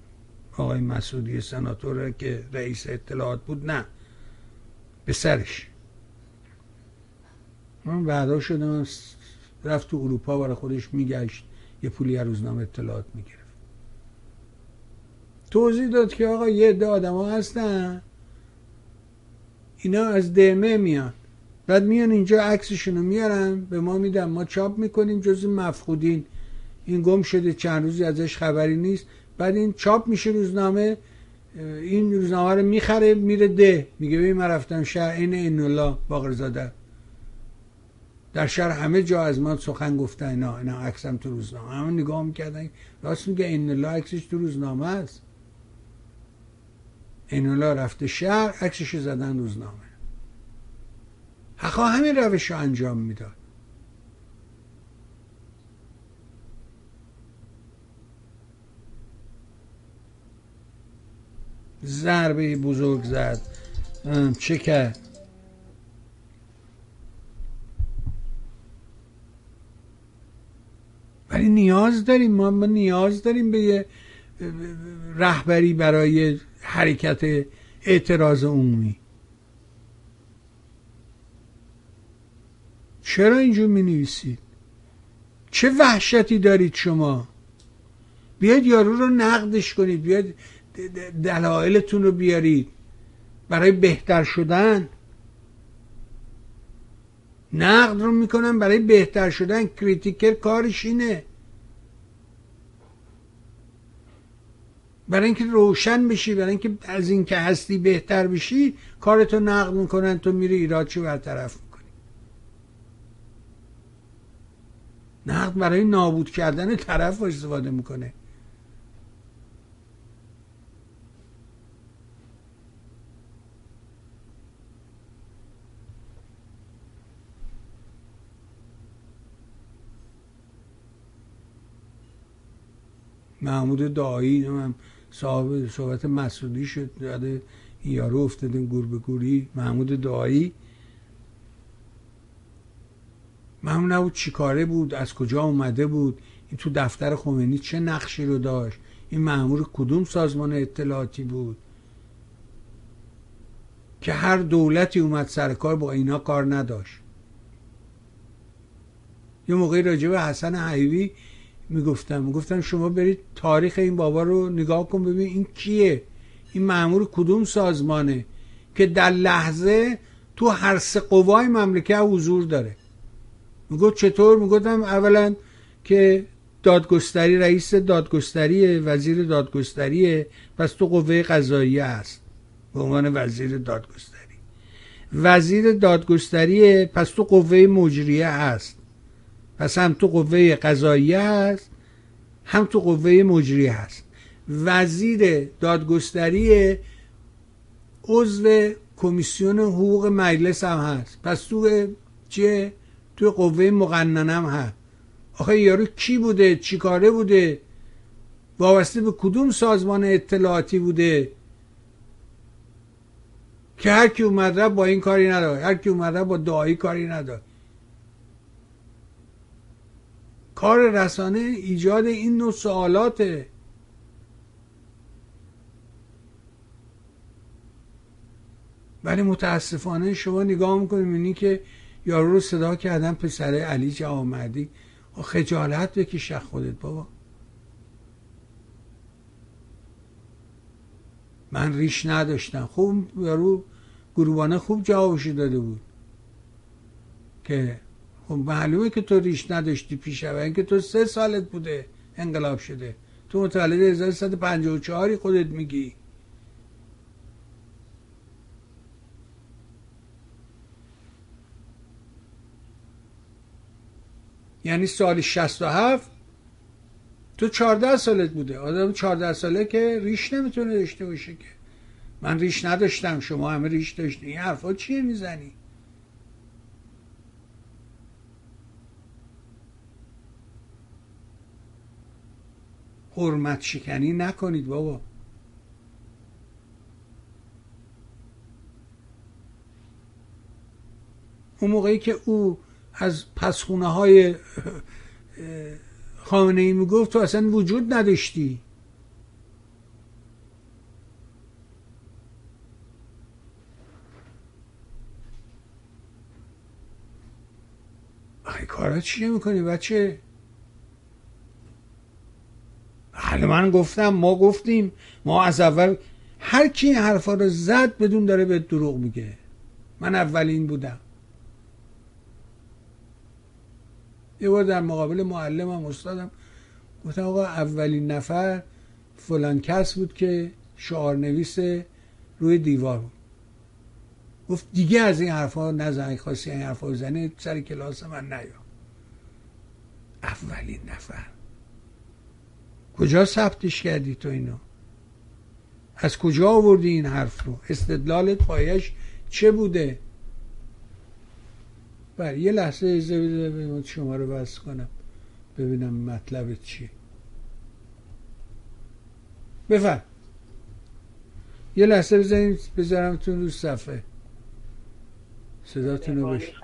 آقای مسعودی سناتوره که رئیس اطلاعات بود نه پسرش من بعدا شدم رفت تو اروپا برای خودش میگشت یه پولی روزنامه اطلاعات می‌گرفت. توضیح داد که آقا یه عده ها هستن اینا از دمه میان. بعد میان اینجا عکسشونو میارن به ما میدن. ما چاپ می‌کنیم جز مفقودین. این گم شده چند روزی ازش خبری نیست. بعد این چاپ میشه روزنامه این روزنامه رو می‌خره میره ده. میگه ببین من رفتم شهر این این الله باقرزاده. در شهر همه جا از ما سخن گفته اینا اینا عکسم تو روزنامه. همه نگاه می‌کردن. راست میگه الله عکسش تو روزنامه است. اینولا رفته شهر عکسش زدن روزنامه. حقا همین روش رو انجام می‌داد. ضربه بزرگ زد. چه کرد؟ ولی نیاز داریم. ما نیاز داریم به یه رهبری برای حرکت اعتراض عمومی. چرا اینجور می نویسید چه وحشتی دارید شما؟ بیاید یارو رو نقدش کنید. بیاید دلایلتون رو بیارید. برای بهتر شدن. نقد رو می‌کنن برای بهتر شدن. کریتیکر کارش اینه. برای اینکه روشن بشی برای اینکه از اینکه هستی بهتر بشی کارتو نقد می‌کنن تو میری ایرادشو برطرف می‌کنی. نقد برای نابود کردن طرف استفاده می‌کنه. محمود دایی صاحب صحبت مسئولی شد یاد یارو افتادیم گور به گوری. محمود دعایی محمود نبود چی کاره بود از کجا اومده بود؟ این تو دفتر خمینی چه نقشی رو داشت؟ این معمور کدوم سازمان اطلاعاتی بود؟ که هر دولتی اومد سر کار با اینا کار نداشت. یه موقعی راجع به حسن حیوی می‌گفتم. می‌گفتم شما برید تاریخ این بابا رو نگاه کن ببین این کیه. این معمور کدوم سازمانه که در لحظه تو هر سه قوای مملکت حضور داره. می‌گفت چطور؟ می‌گفتم اولا که دادگستری رئیس دادگستری وزیر دادگستریه پس تو قوه قضاییه هست. به عنوان وزیر دادگستری. وزیر دادگستری پس تو قوه مجریه هست. پس هم تو قوه قضاییه هست هم تو قوه مجریه هست. وزیر دادگستری عضو کمیسیون حقوق مجلس هم هست. پس تو چیه؟ تو قوه مقننه هم هست. آخه یارو کی بوده؟ چی کاره بوده؟ وابسته به کدوم سازمان اطلاعاتی بوده؟ که هر کی اومد با این کاری نداره هر کی اومد با دعایی کاری نداره کار رسانه ایجاد این نوع سوالاته ولی متاسفانه شما نگاه می‌کنید اینی که یارو رو صدا کردن پسر علی جوامردی خجالت بکش خودت بابا. من ریش نداشتم. خوب یارو گروبانه خوب جوابشو داده بود که خب معلومه که تو ریش نداشتی پیش و اینکه تو سه سالت بوده انقلاب شده. تو متولد 1354 خودت میگی. یعنی سال 67 تو 14 سالت بوده. آدم 14 ساله که ریش نمی‌تونه داشته باشه که. من ریش نداشتم شما همه ریش داشتین این حرفا چیه می‌زنی؟ حرمت شکنی نکنید بابا. اون موقعی که او از پسخونه های خامنه ای می‌گفت تو اصلا وجود نداشتی. کارا چیه می‌کنی بچه؟ حالا من گفتم ما گفتیم ما از اول هر کی این حرفا رو زد بدون داره به دروغ میگه. من اولین بودم. یه بار در مقابل معلمم استادم گفتم آقا اولین نفر فلان کس بود که شعار نویس روی دیوار بود. گفت دیگه از این حرفا نزن خواستی این حرفا زنه سر کلاس من نیا. اولین نفر. کجا ثبتش کردی تو اینو؟ از کجا آوردی این حرف رو؟ استدلالت پایش چه بوده؟ بله یه لحظه ایزه بده شما رو بس کنم. ببینم مطلب چیه. بفرم. یه لحظه بزنیم بذارمتون رو صفحه. صداتون رو بشید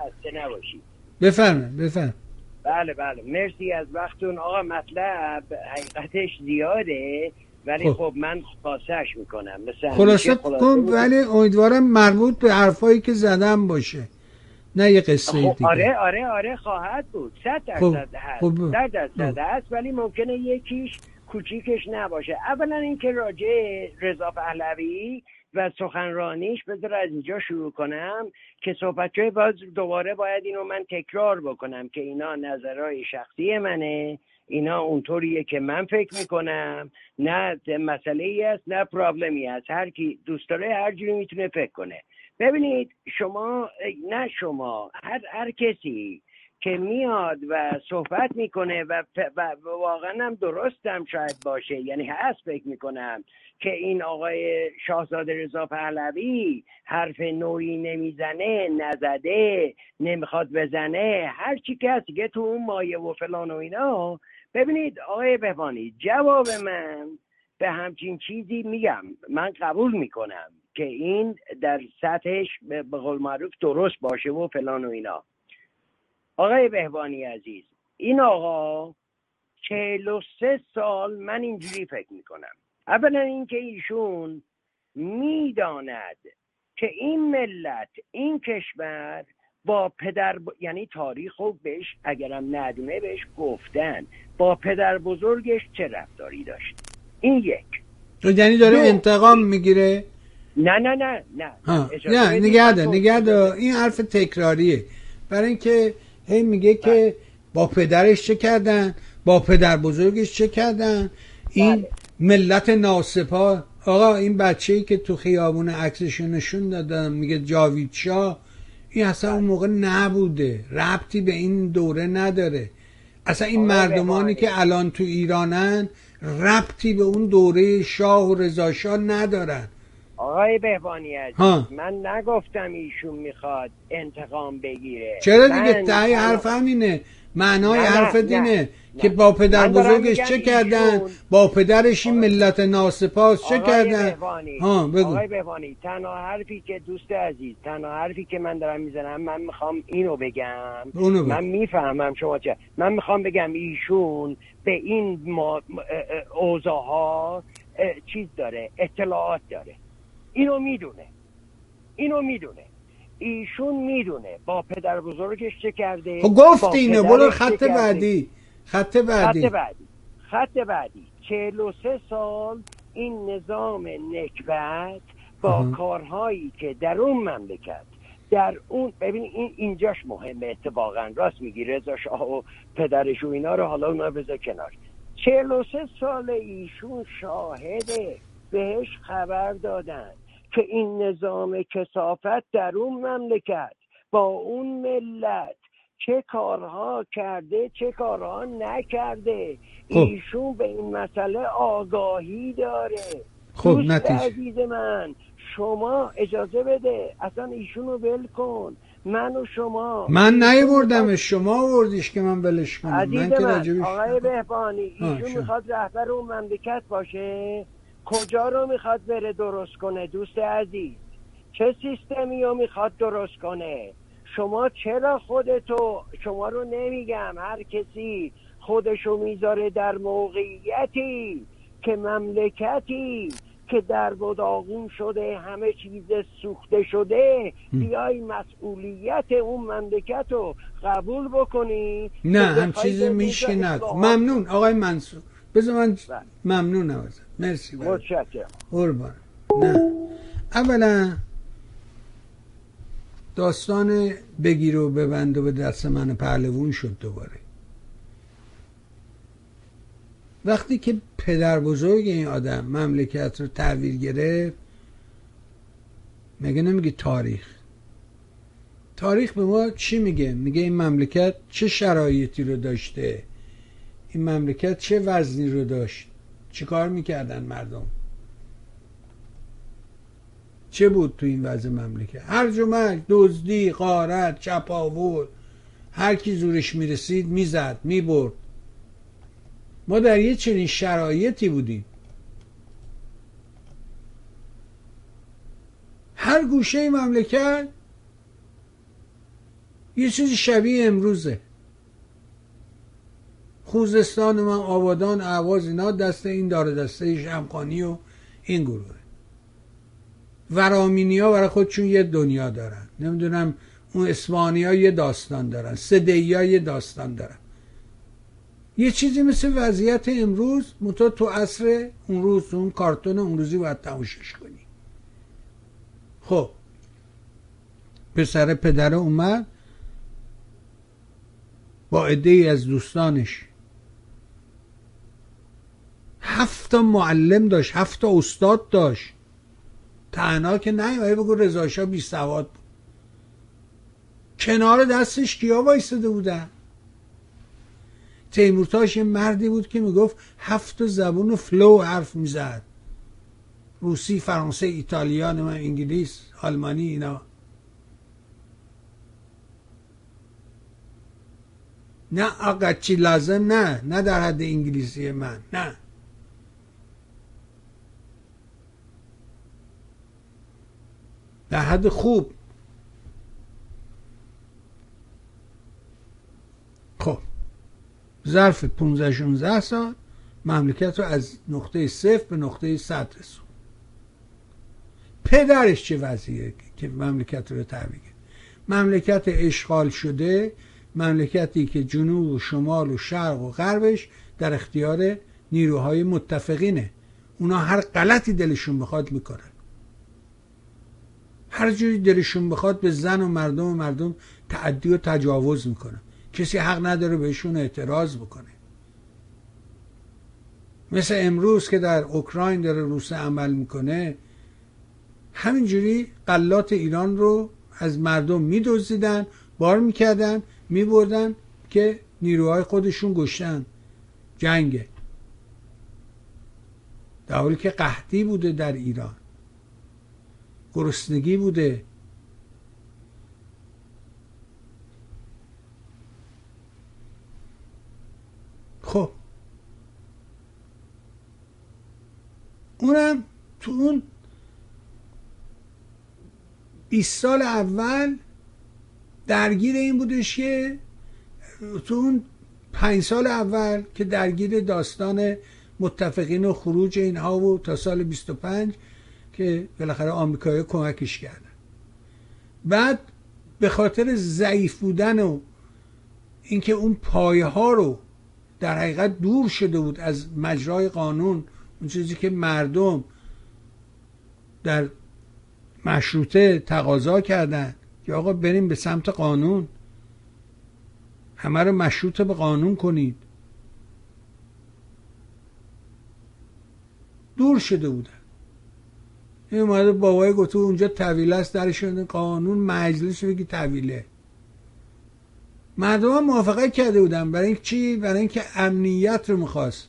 بفرم بفرم بله بله. مرسی از وقتون. آقا مطلب حقیقتش زیاده ولی خب, خب من خاصش می‌کنم. مثل خلاصه کن ولی امیدوارم مربوط به حرفایی که زدم باشه. نه یه قصه خب دیگه. آره آره آره خواهد بود. صد درصد خب هست. خب صد درصد هست ولی ممکنه یکیش کوچیکش نباشه. اولا اینکه راجع رضا پهلوی و سخنرانیش بذار از اینجا شروع کنم که صحبت باز دوباره باید اینو من تکرار بکنم که اینا نظرهای شخصی منه. اینا اونطوریه که من فکر می‌کنم. نه مسئله ای است نه پرابلمی است. هر کی دوست داره هر جوری می‌تونه فکر کنه. ببینید شما نه شما هر, هر کسی که میاد و صحبت می‌کنه و, و واقعا هم درستم شاید باشه. یعنی هست فکر می‌کنم که این آقای شاهزاده رضا پهلوی حرف نوعی نمی‌زنه نزده نمی‌خواد بزنه. هر چی که هست که تو اون مایه و فلان و اینا. ببینید آقای بهبانی جواب من به همچین چیزی میگم. من قبول می‌کنم که این در سطحش به قول معروف درست باشه و فلان و اینا. آقای بهبانی عزیز این آقا چهل و سه سال من اینجوری فکر می‌کنم. اولا اینکه ایشون می‌داند که این ملت این کشور با پدر ب... یعنی تاریخ رو بهش اگرم ندونه بهش گفتن. با پدر بزرگش چه رفتاری داشت؟ این یک. یعنی داره انتقام می‌گیره؟ نه نه نه نه. نه نگه نگه این حرف تکراریه. برای اینکه هی میگه که بله. با پدرش چه کردن؟ با پدر بزرگش چه کردن؟ این بله. ملت ناسپا آقا این بچه ای که تو خیابون عکسشو نشون دادم میگه جاوید شاه این اصلا اون موقع نبوده. ربطی به این دوره نداره. اصلا این مردمانی که الان تو ایرانن ربطی به اون دوره شاه و رضا شاه ندارن. آقای بهبانی من نگفتم ایشون می‌خواد انتقام بگیره. چرا دیگه تایی حرف همینه؟ معنای حرف دینه که با پدر بزرگش چه کردن؟ با پدرش این ملت ناسپاس چه کردن؟ ها بگو. آقای بهوانی تنها حرفی که دوست عزیز تنها حرفی که من دارم می‌زنم من می‌خوام اینو بگم. من می‌فهمم شما چه من می‌خوام بگم ایشون به این اوضاع ها چیز داره اطلاعات داره. اینو می‌دونه. اینو می‌دونه. ایشون می‌دونه با پدر بزرگش چه کرده خب گفت اینه برو خط بعدی خط بعدی. خط بعدی. خط بعدی. 43 سال این نظام نکبت با کارهایی که در اون مملکت در اون ببین این اینجاش مهمه اتفاقا. راست میگی رضا شاه و پدرش و اینا رو حالا اونا بذار کنار. 43 سال ایشون شاهده بهش خبر دادن. که این نظام کسافت در اون مملکت با اون ملت چه کارها کرده چه کارها نکرده. خب. ایشون به این مسئله آگاهی داره. خب نتیجه. عزیز من شما اجازه بده. اصلا ایشون رو ول کن. من و شما. من نیوردم شما وردیش که من ولش کنم. من, من آقای بهبانی ایشون می‌خواد رهبر اون مملکت باشه؟ کجا رو می‌خواد بره درست کنه دوست عزیز؟ چه سیستمی رو می‌خواد درست کنه؟ شما چرا خودتو شما رو نمیگم هر کسی خودشو می‌ذاره در موقعیتی که مملکتی که در بداغون شده همه چیز سوخته شده بیای مسئولیت اون مملکت رو قبول بکنی. نه هم چیز میشه ممنون آقای منصور. بذار من بله. ممنونم مرسی متشکرم. قربان. نه. اولا داستان بگیر و ببند و به دست من پهلوون شد دوباره. وقتی که پدر بزرگ این آدم مملکت رو تحویل گرفت مگه نمیگه تاریخ؟ تاریخ به ما چی میگه؟ میگه این مملکت چه شرایطی رو داشته؟ این مملکت چه وزنی رو داشت؟ چه کار می‌کردن مردم؟ چه بود تو این وضع مملکت؟ هر جمعه دزدی قارت چپاول هر کی زورش می‌رسید می‌زد می‌برد. ما در یه چنین شرایطی بودیم. هر گوشه مملکت یه چیزی شبیه امروزه. خوزستان من آبادان اعواز اینا دست این داره دسته شمخانی و این گروه. ورامینی ها برای خودشون یه دنیا دارن. نمی‌دونم اون اسمانی ها یه داستان دارن. سدهی ها یه داستان دارن. یه چیزی مثل وضعیت امروز منتها تو عصر اون روز اون کارتون اون روزی باید تماشاش کنی. خب. پسر پدر اومد با عده از دوستانش هفت معلم داشت هفت استاد داشت. تنها که نه بگو رضاشا بی سواد بود. کنار دستش کیا وایستده بودن؟ تیمورتاش یه مردی بود که می‌گفت هفت زبون و فلو حرف می‌زد. روسی فرانسه ایتالیان و انگلیس آلمانی اینا. نه آقا چی لازم؟ نه نه در حد انگلیسی من نه. در حد خوب. ظرف 15 16 سال مملکت رو از نقطه صفر به نقطه صد رسون. پدرش چه وضعیه که مملکت رو تحویل مملکت اشغال شده مملکتی که جنوب و شمال و شرق و غربش در اختیار نیروهای متفقینه. اونا هر غلطی دلشون بخواد می‌کنن. هر جوری دلشون بخواد به زن و مردم و مردم تعدی و تجاوز می‌کنن کسی حق نداره بهشون اعتراض بکنه. مثل امروز که در اوکراین داره روسیه عمل می‌کنه همینجوری قلات ایران رو از مردم میدزدیدن بار می‌کردن میبردن که نیروهای خودشون گشتن. جنگه. در حالی که قحطی بوده در ایران. گرسنگی بوده. خب. اونم تو اون 20 سال اول درگیر این بودش که تو اون پنج سال اول که درگیر داستان متفقین و خروج اینها و تا سال 25 که بالاخره آمریکایی کمکش کردن بعد به خاطر ضعیف بودن و اینکه اون پایه ها رو در حقیقت دور شده بود از مجرای قانون اون چیزی که مردم در مشروطه تقاضا کردن که آقا بریم به سمت قانون همه رو مشروط به قانون کنید. دور شده بودن. این اومده بابای گفته اونجا طویله است درش قانون مجلس بگی طویله. مردم هم موافقت کرده بودن برای این چی؟ برای اینکه امنیت رو می‌خواست.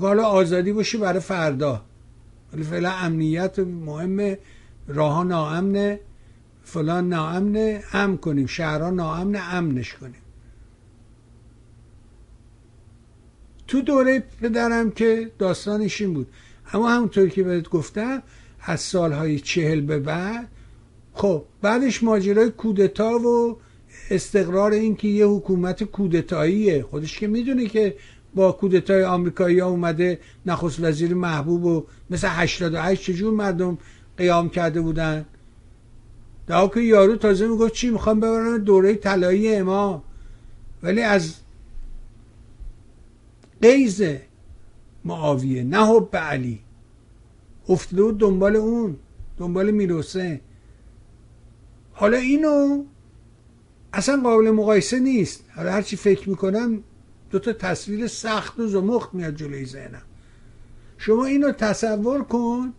حالا آزادی باشه برای فردا. ولی فعلا امنیت مهمه راه ناامنه فلان ناامنه امن کنیم. شهرها ناامنه امنش کنیم. تو دوره پدرم که داستانش این بود. اما همونطور که بهت گفتم از سالهای چهل به بعد. خب بعدش ماجرای کودتا و استقرار این که یه حکومت کودتاییه. خودش که می‌دونه که با کودتای آمریکایی ها اومده نخست وزیر محبوب و مثل 88 چجور مردم قیام کرده بودن؟ در که یارو تازه می‌گفت چی می‌خوام ببرن دوره طلایی امام. ولی از قیز معاویه نه حب علی. افتاده بود دنبال اون دنبال میروسه. حالا اینو اصلا قابل مقایسه نیست. حالا هرچی فکر می‌کنم دوتا تصویر سخت و زمخت میاد جلوی ذهنم. شما اینو تصور کن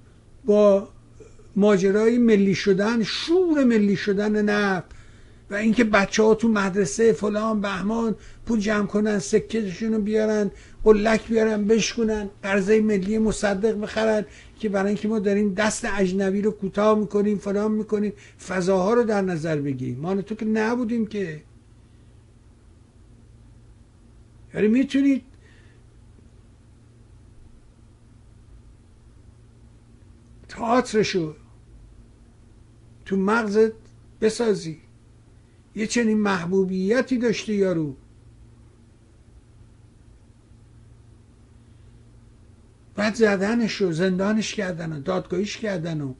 با ماجرای ملی شدن شور ملی شدن نفت و اینکه بچه ها تو مدرسه فلان بهمان پول جمع کنن سکتشون رو بیارن قلک بیارن بشکنن قرضه ملی مصدق بخرن. که برای اینکه ما داریم دست اجنبی رو کوتاه می‌کنیم فلان می‌کنیم فضاها رو در نظر بگیریم. ما تو که نبودیم که. یعنی می‌تونید تئاترشو تو مغزت بسازی. یه چنین محبوبیتی داشته یارو. بعد زدنش و زندانش کردن و دادگاهیش کردن و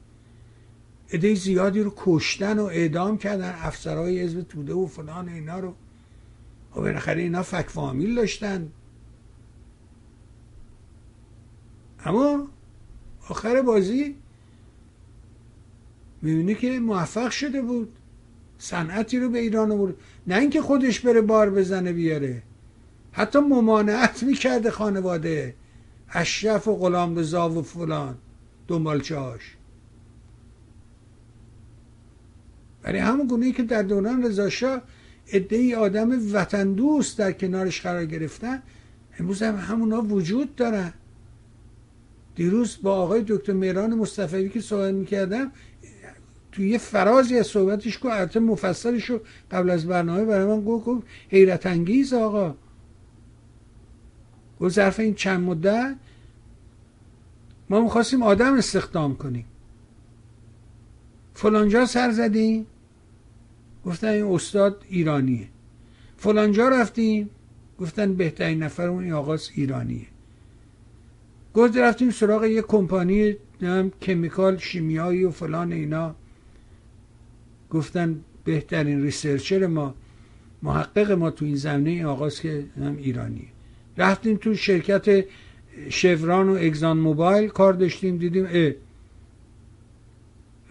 عده زیادی رو کشتن و اعدام کردن افسرهای حزب توده و فلان اینا رو. و بالاخره اینا فک فامیل داشتن. اما آخر بازی می‌بینی که موفق شده بود. صنعتی رو به ایران آورد. نه اینکه خودش بره بار بزنه بیاره. حتی ممانعت می‌کرده خانواده. اشرف و غلام رضا و فلان. دنبالچه هاش برای همون گونه که در دوران رضا ای آدم وطن دوست در کنارش قرار گرفتن امروز هم همونا وجود دارن. دیروز با آقای دکتر میران مصطفی که صحبت می‌کردم توی یه فرازی از صحبتش که البته مفصلش رو قبل از برنامه برای من گفت حیرت انگیز آقا. گفت ظرف این چند مدت ما می‌خواستیم آدم استخدام کنیم. فلانجا سر زدیم. گفتن این استاد ایرانیه. فلانجا رفتیم. گفتن بهترین نفر اون آقاس ایرانیه. گفت رفتیم سراغ یه کمپانی کمیکال شیمیایی و فلان اینا. گفتن بهترین ریسرچر ما محقق ما تو این زمینه این آقاست که هم ایرانی رفتیم تو شرکت شفران و اگزان موبایل کار داشتیم دیدیم اه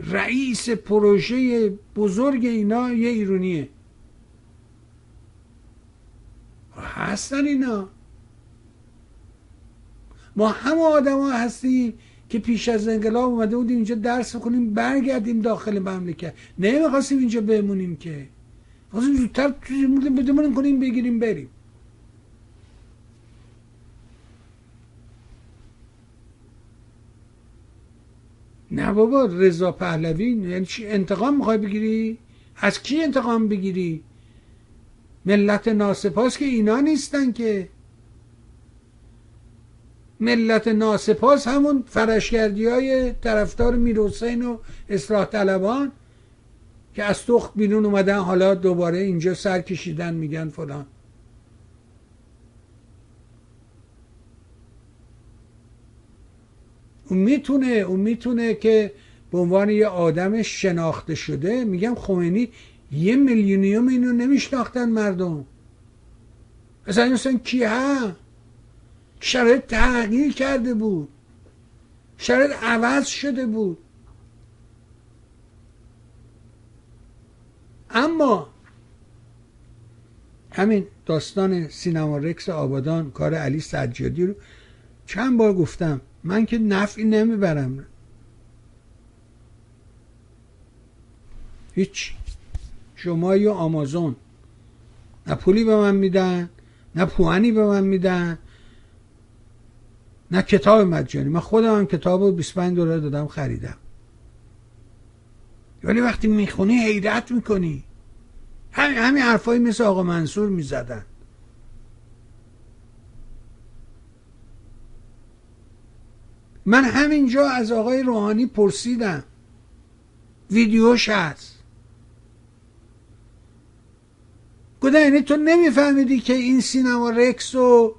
رئیس پروژه بزرگ اینا یه ایرونیه. هستن اینا. ما همه ها هستیم که پیش از انقلاب اومده بودیم اینجا درس کنیم برگردیم داخل مملکت. نمی‌خواستیم اینجا بمونیم که. خواستیم زودتر بدمونیم کنیم بگیریم بریم. نه بابا رضا پهلوی یعنی چی انتقام می‌خوای بگیری؟ از کی انتقام بگیری؟ ملت ناسپاس که اینا نیستن که. ملت ناسپاس همون فرشگردی های طرفدار میرحسین و اصلاح طلبان که از تخت بیرون اومدن حالا دوباره اینجا سر کشیدن میگن فلان. اون می‌تونه اون می‌تونه که به عنوان یه آدم شناخته شده میگم خمینی یه میلیونیوم اینو نمیشناختن مردم. اصلا مثلا کی ها شرایط تغییر کرده بود. شرایط عوض شده بود. اما همین داستان سینما رکس آبادان کار علی سجادی رو چند بار گفتم. من که نفعی نمی‌برم. هیچ. شما یا آمازون. نه پولی به من میدن نه پوانی به من میدن نه کتاب مجانی. من خودم هم کتاب رو 25 دلار دادم خریدم. ولی وقتی می‌خونی حیرت می‌کنی. همین همین حرفایی مثل آقا منصور می‌زدن. من همینجا از آقای روحانی پرسیدم. ویدیوش هست گفتن یعنی تو نمیفهمیدی که این سینما رکس و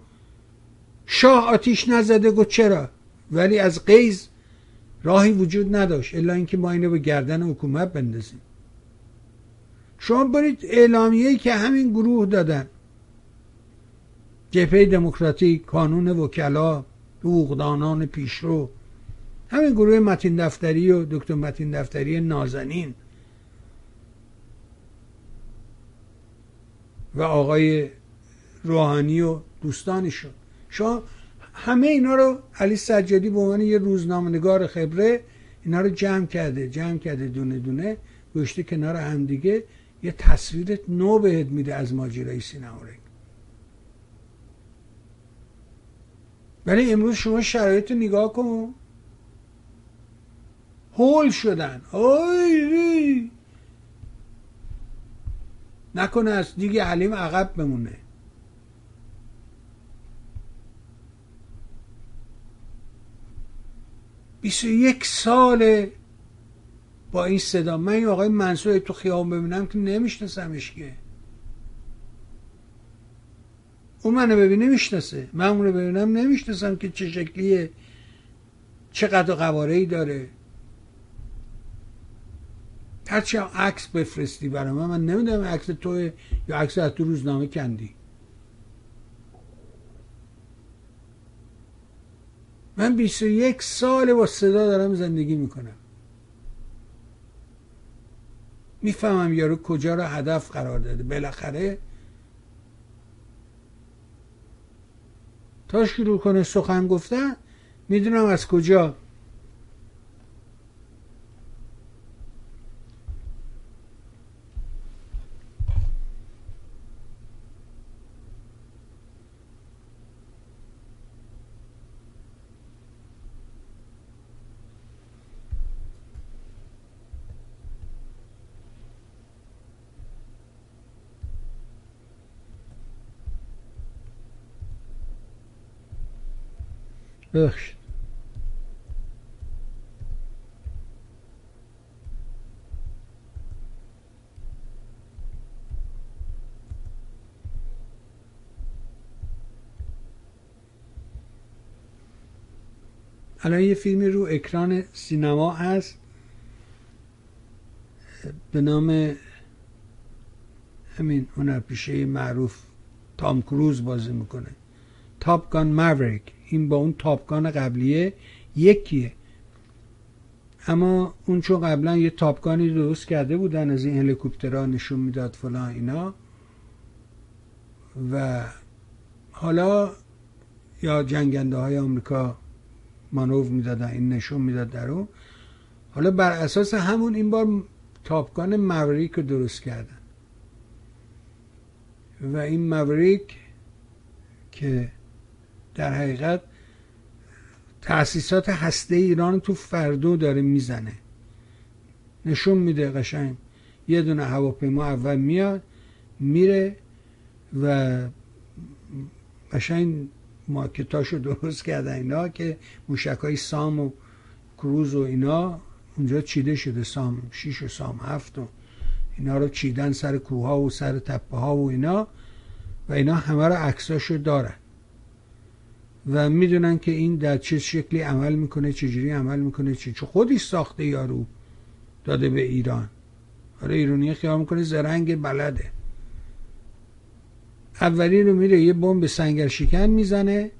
شاه آتیش نزده گفت چرا؟ ولی از قیز راهی وجود نداشت الا اینکه ما اینو به گردن حکومت بندازیم. شما برید اعلامیه‌ای که همین گروه دادن. جبهه دموکراتیک کانون وکلا. حقوقدانان پیشرو. همین گروه متین دفتری و دکتر متین دفتری نازنین. و آقای روحانی و دوستانشون. شما همه اینا رو علی سجادی به عنوان یه روزنامه‌نگار خبره اینا رو جمع کرده جمع کرده دونه دونه گشته کنار همدیگه یه تصویر نو بهت میده از ماجرای سینما ولی امروز شما شرایط نگاه کن. هول شدن. آی نکنه از دیگه حلیم عقب بمونه. بیست یک سال با این صدا. من این آقای منصور تو خیابون ببینم که نمیشناسمش که. اون منو ببینه می‌شناسه. من اونو ببینم نمی‌شناسم که چه شکلیه چقدر قواره ای داره. هرچی عکس بفرستی برای من من نمی‌دونم عکس تو یا عکس از تو روزنامه کندی. من 21 سال با صدا دارم زندگی می‌کنم. می‌فهمم یارو کجا رو هدف قرار داده. بالاخره تا شروع کنه سخن گفتن می‌دونم از کجا. ببخشید. الان یه فیلمی رو اکران سینما هست به نام همین هنرپیشه معروف تام کروز بازی می‌کنه. تاپ گان ماوریک این با اون تاپ گان قبلیه یکیه. اما اون چون قبلا یه تاپگانی درست کرده بودن از این هلیکوپترها نشون می‌داد فلان اینا و حالا یا جنگنده های آمریکا مانور می‌دادن این نشون می‌داد در اون. حالا بر اساس همون این بار تاپگان موریک رو درست کردن. و این موریک که در حقیقت تأسیسات هسته ایران تو فردو داره می‌زنه. نشون میده قشنگ. یه دونه هواپیما اول میاد میره و قشنگ ماکتاشو درست کردن اینا که موشک های سام و کروز و اینا اونجا چیده شده سام شیش و سام هفت و اینا رو چیدن سر کوه ها و سر تپه ها و اینا و اینا همه رو عکساشو دارن. و می‌دونن که این در چه شکلی عمل می‌کنه چجوری عمل می‌کنه چه چه خودی ساخته یارو داده به ایران. آره ایرانی خیال می‌کنه زرنگ بلده. اولی رو میره یه بمب سنگر شکن می‌زنه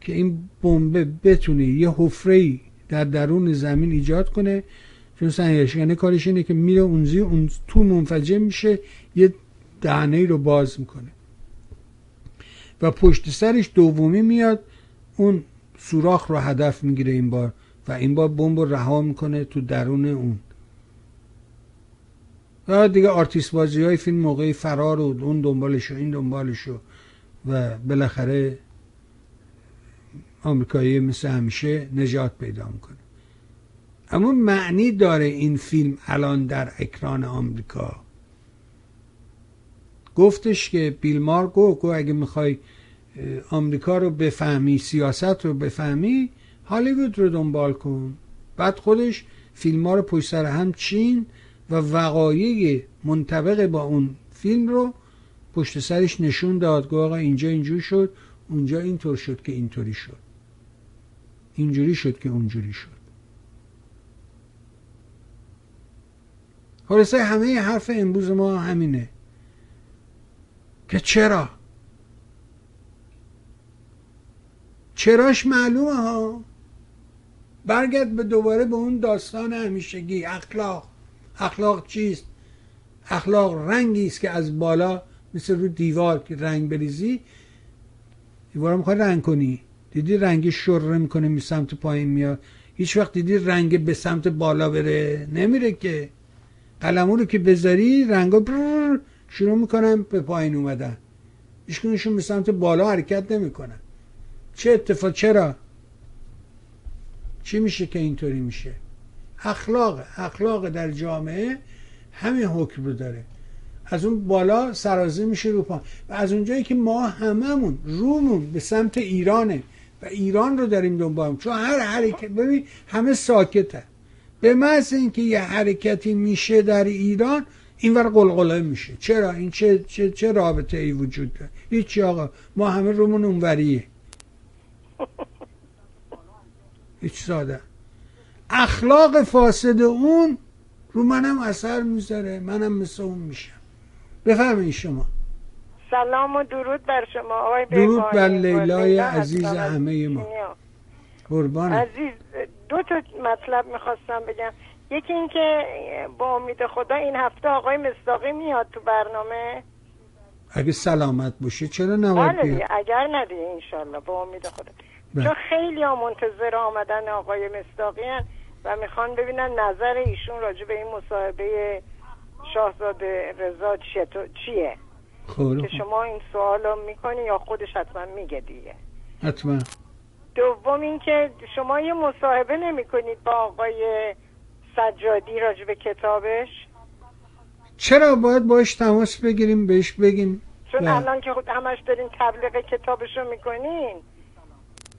که این بمب بتونه یه حفره در درون زمین ایجاد کنه. چون سنگر شکنه کارش اینه که میره اونزی اون تو منفجر میشه یه دهنه رو باز می‌کنه. و پشت سرش دومی میاد اون سوراخ رو هدف می‌گیره این بار و این بار بمب رو رها می‌کنه تو درون اون. و دیگه آرتیست بازی های فیلم موقعی فرار و اون دنبالشو این دنبالشو و بالاخره آمریکایی مثل همیشه نجات پیدا می‌کنه. اما معنی داره این فیلم الان در اکران آمریکا. گفتش که بیلمار گو گو اگه می‌خوای آمریکا رو بفهمی سیاست رو بفهمی هالیوود رو دنبال کن. بعد خودش فیلم ها رو پشت سر هم چین و وقایع منطبق با اون فیلم رو پشت سرش نشون داد. گو آقا اینجا اینجوری شد اونجا اینطور شد که اینطوری شد. اینجوری شد که اونجوری شد. خلاصه همه حرف امروز ما همینه. که چرا؟ چراش معلومه ها؟ برگرد به دوباره به اون داستان همیشگی اخلاق. اخلاق چیست؟ اخلاق رنگی است که از بالا مثل رو دیوار که رنگ بریزی دیوار می‌خوای رنگ کنی. دیدی رنگ شره می‌کنه می سمت پایین میاد؟ هیچ وقت دیدی رنگ به سمت بالا بره؟ نمیره که. قلمو رو که بذاری رنگا شروع می‌کنن به پایین اومدن. ایشکنشون به سمت بالا حرکت نمی‌کنن. چه اتفاق چرا؟ چی میشه که اینطوری میشه؟ اخلاق اخلاق در جامعه همین حکم رو داره. از اون بالا سرازه میشه رو پا و از اونجایی که ما هممون رومون به سمت ایرانه و ایران رو داریم دنبال چون هر حرکت ببین همه ساکته. به محض اینکه یه حرکتی میشه در ایران این ور قلقله میشه. چرا؟ این چه چه, چه رابطه ای وجود داره؟ هیچ آقا ما همه رومون اونوریه. هیچ ساده. اخلاق فاسد اون رو منم اثر می‌ذاره منم مثل اون میشم. بفهمین شما. سلام و درود بر شما آقای درود بر لیلای عزیز همه ما. قربان عزیز دو تا مطلب می‌خواستم بگم. یکی اینکه با امید خدا این هفته آقای مصداقی میاد تو برنامه. اگه سلامت باشه چرا نباید بله اگر ندیه انشالله با امید خدا. بله. چون خیلی ها منتظر آمدن آقای مصداقی و می‌خوان ببینن نظر ایشون راجع به این مصاحبه شاهزاده رضا چیه خوب. که شما این سوال رو می‌کنی یا خودش حتما میگه دیگه. حتما. دوم اینکه شما یه مصاحبه نمی‌کنید با آقای سجادی راجع به کتابش؟ چرا باید باش تماس بگیریم بهش بگیم؟ چون نه. الان که خود همش دارین تبلیغ کتابش رو می‌کنین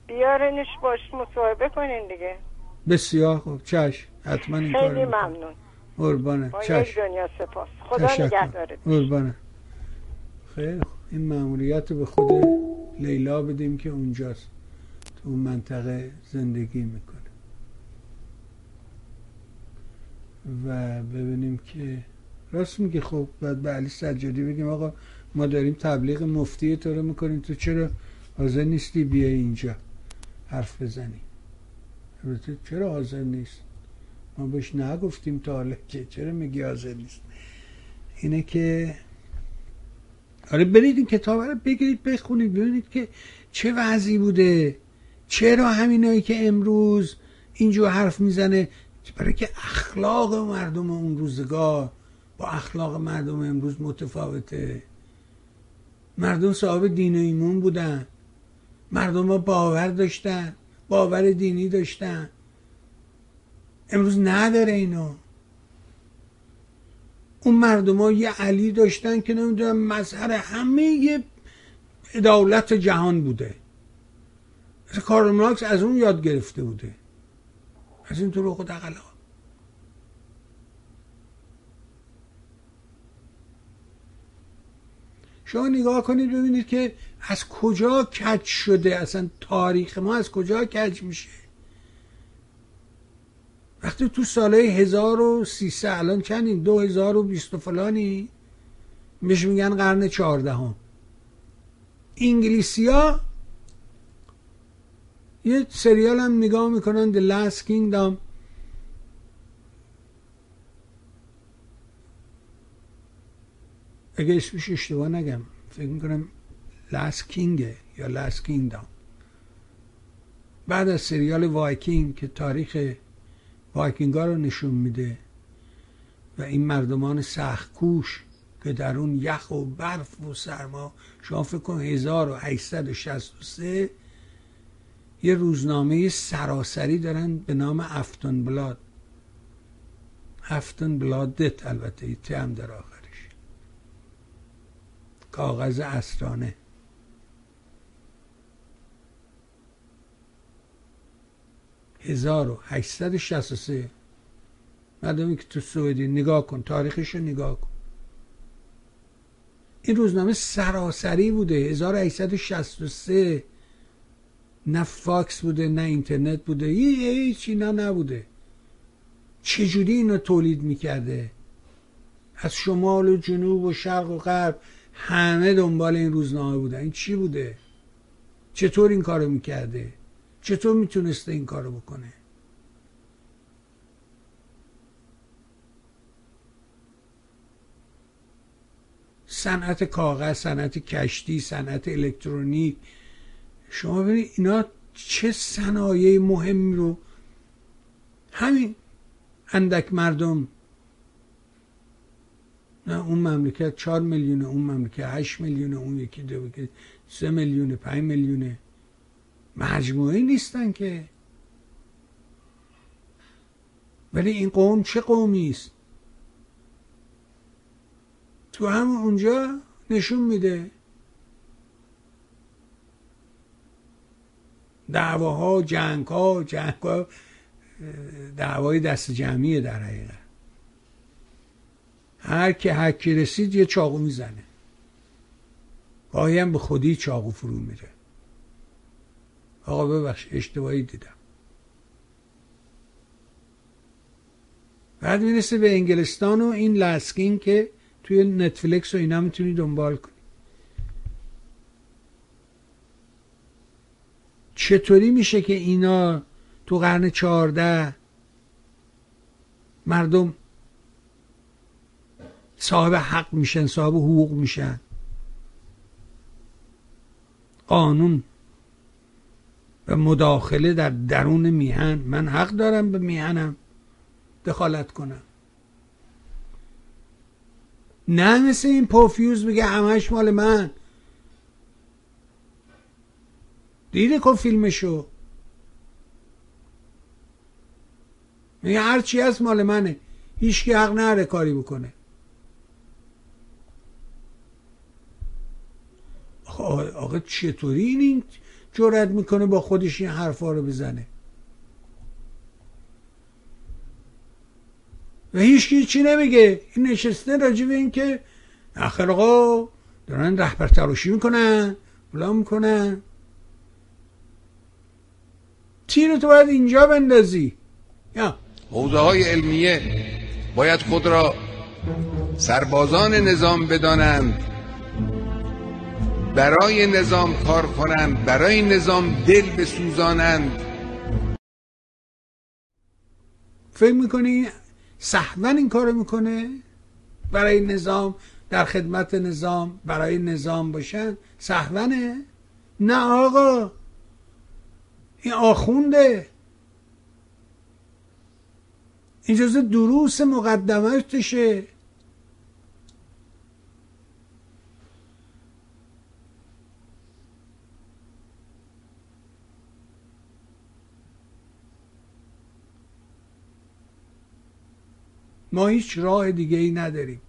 بیارنش باش مصاحبه کنین دیگه. بسیار خوب. چشم. حتما این خیلی ممنون. قربانه. چشم. دنیا سپاس. خدا نگهدارت قربانه. خیلی این معمولیت به خود لیلا بدیم که اونجاست. تو اون منطقه زندگی می‌کنه. و ببینیم که راست میگه. خب باید به علی سجادی بگیم آقا ما داریم تبلیغ مفتی تو رو می‌کنیم تو چرا حاضر نیستی بیای اینجا حرف بزنی؟ البته چرا حاضر نیست؟ ما بهش نگفتیم تا حالا که چرا میگی حاضر نیست؟ اینه که آره برید این کتاب رو بگیرید بخونید ببینید که چه وضعی بوده چرا همینایی که امروز اینجور حرف می‌زنه برای که اخلاق مردم اون روزگار با اخلاق مردم امروز متفاوته. مردم صاحب دین و ایمون بودن. مردم باور داشتن باور دینی داشتن. امروز نداره اینو. اون مردم ها یه علی داشتن که نمی‌دونم مظهر همه یه دولت جهان بوده. کارل مارکس از اون یاد گرفته بوده. از این طور خود اقلا شما نگاه کنید ببینید که از کجا کج شده اصلا تاریخ ما از کجا کج میشه. وقتی تو ساله 1300 الان چندین؟ 2020 فلانی؟ میش میگن قرن چهاردهم. انگلیسی ها یه سریال هم نگاه می‌کنن The Last Kingdom. اگه اسمش اشتباه نگم فکر می‌کنم Last King یا Last Kingdom. بعد از سریال وایکینگ که تاریخ وایکینگا رو نشون میده و این مردمان سخت کوش که در اون یخ و برف و سرما شما فکر کن 1863 یه روزنامه سراسری دارن به نام افتون بلاد افتون بلادت البته ای هم در آخرش. کاغذ اسرانه 1863 مردمی که تو سوئدی نگاه کن تاریخش رو نگاه کن. این روزنامه سراسری بوده 1863 نه فاکس بوده نه اینترنت بوده هیچ اینا نبوده. چجوری اینو تولید می‌کرده؟ از شمال و جنوب و شرق و غرب همه دنبال این روزنامه بودن. این چی بوده؟ چطور این کارو می‌کرده؟ چطور می‌تونسته این کارو بکنه؟ صنعت کاغذ صنعت کشتی صنعت الکترونیک شما ببینید اینا چه صنایع مهمی رو همین اندک مردم. نه اون مملکت چهار میلیونه اون مملکت هشت میلیونه اون یکی دو سه میلیونه پنج میلیونه. مجموعه نیستن که. ولی این قوم چه قومی است؟ تو هم اونجا نشون میده. دعواها جنگ ها جنگ ها دعوای دست جمعیه در حقیقت. هر که حکی رسید یه چاقو می‌زنه. گاهی هم به خودی چاقو فرو میره. آقا ببخش اشتباهی دیدم. بعد می‌رسه به انگلستان و این لاسکین که توی نتفلیکس و اینا می‌تونی دنبال کنی. چطوری میشه که اینا تو قرن چهارده مردم صاحب حق میشن صاحب حقوق میشن؟ قانون و مداخله در درون میهن. من حق دارم به میهنم دخالت کنم. نه مثل این پوفیوز بگه همش مال من. دیده کن فیلمشو. میگه هر چی هست مال منه. هیچ حق نره کاری بکنه. آقا چطوری این جرأت می‌کنه با خودش این حرفا رو بزنه؟ و هیچ چی نمیگه. این نشسته راجع به این که آخر آقا دارن رهبر تراشی می‌کنن بلا می‌کنن. تیر تو باید اینجا بندازی؟ یا حوزه های علمیه باید خود را سربازان نظام بدانند برای نظام کار کنند برای نظام دل بسوزانند. فکر می‌کنی سهون این کارو می‌کنه؟ برای نظام در خدمت نظام برای نظام باشن؟ سهونه نه آقا. این آخونده. این جزء دروس مقدمتشه. ما هیچ راه دیگه ای نداریم.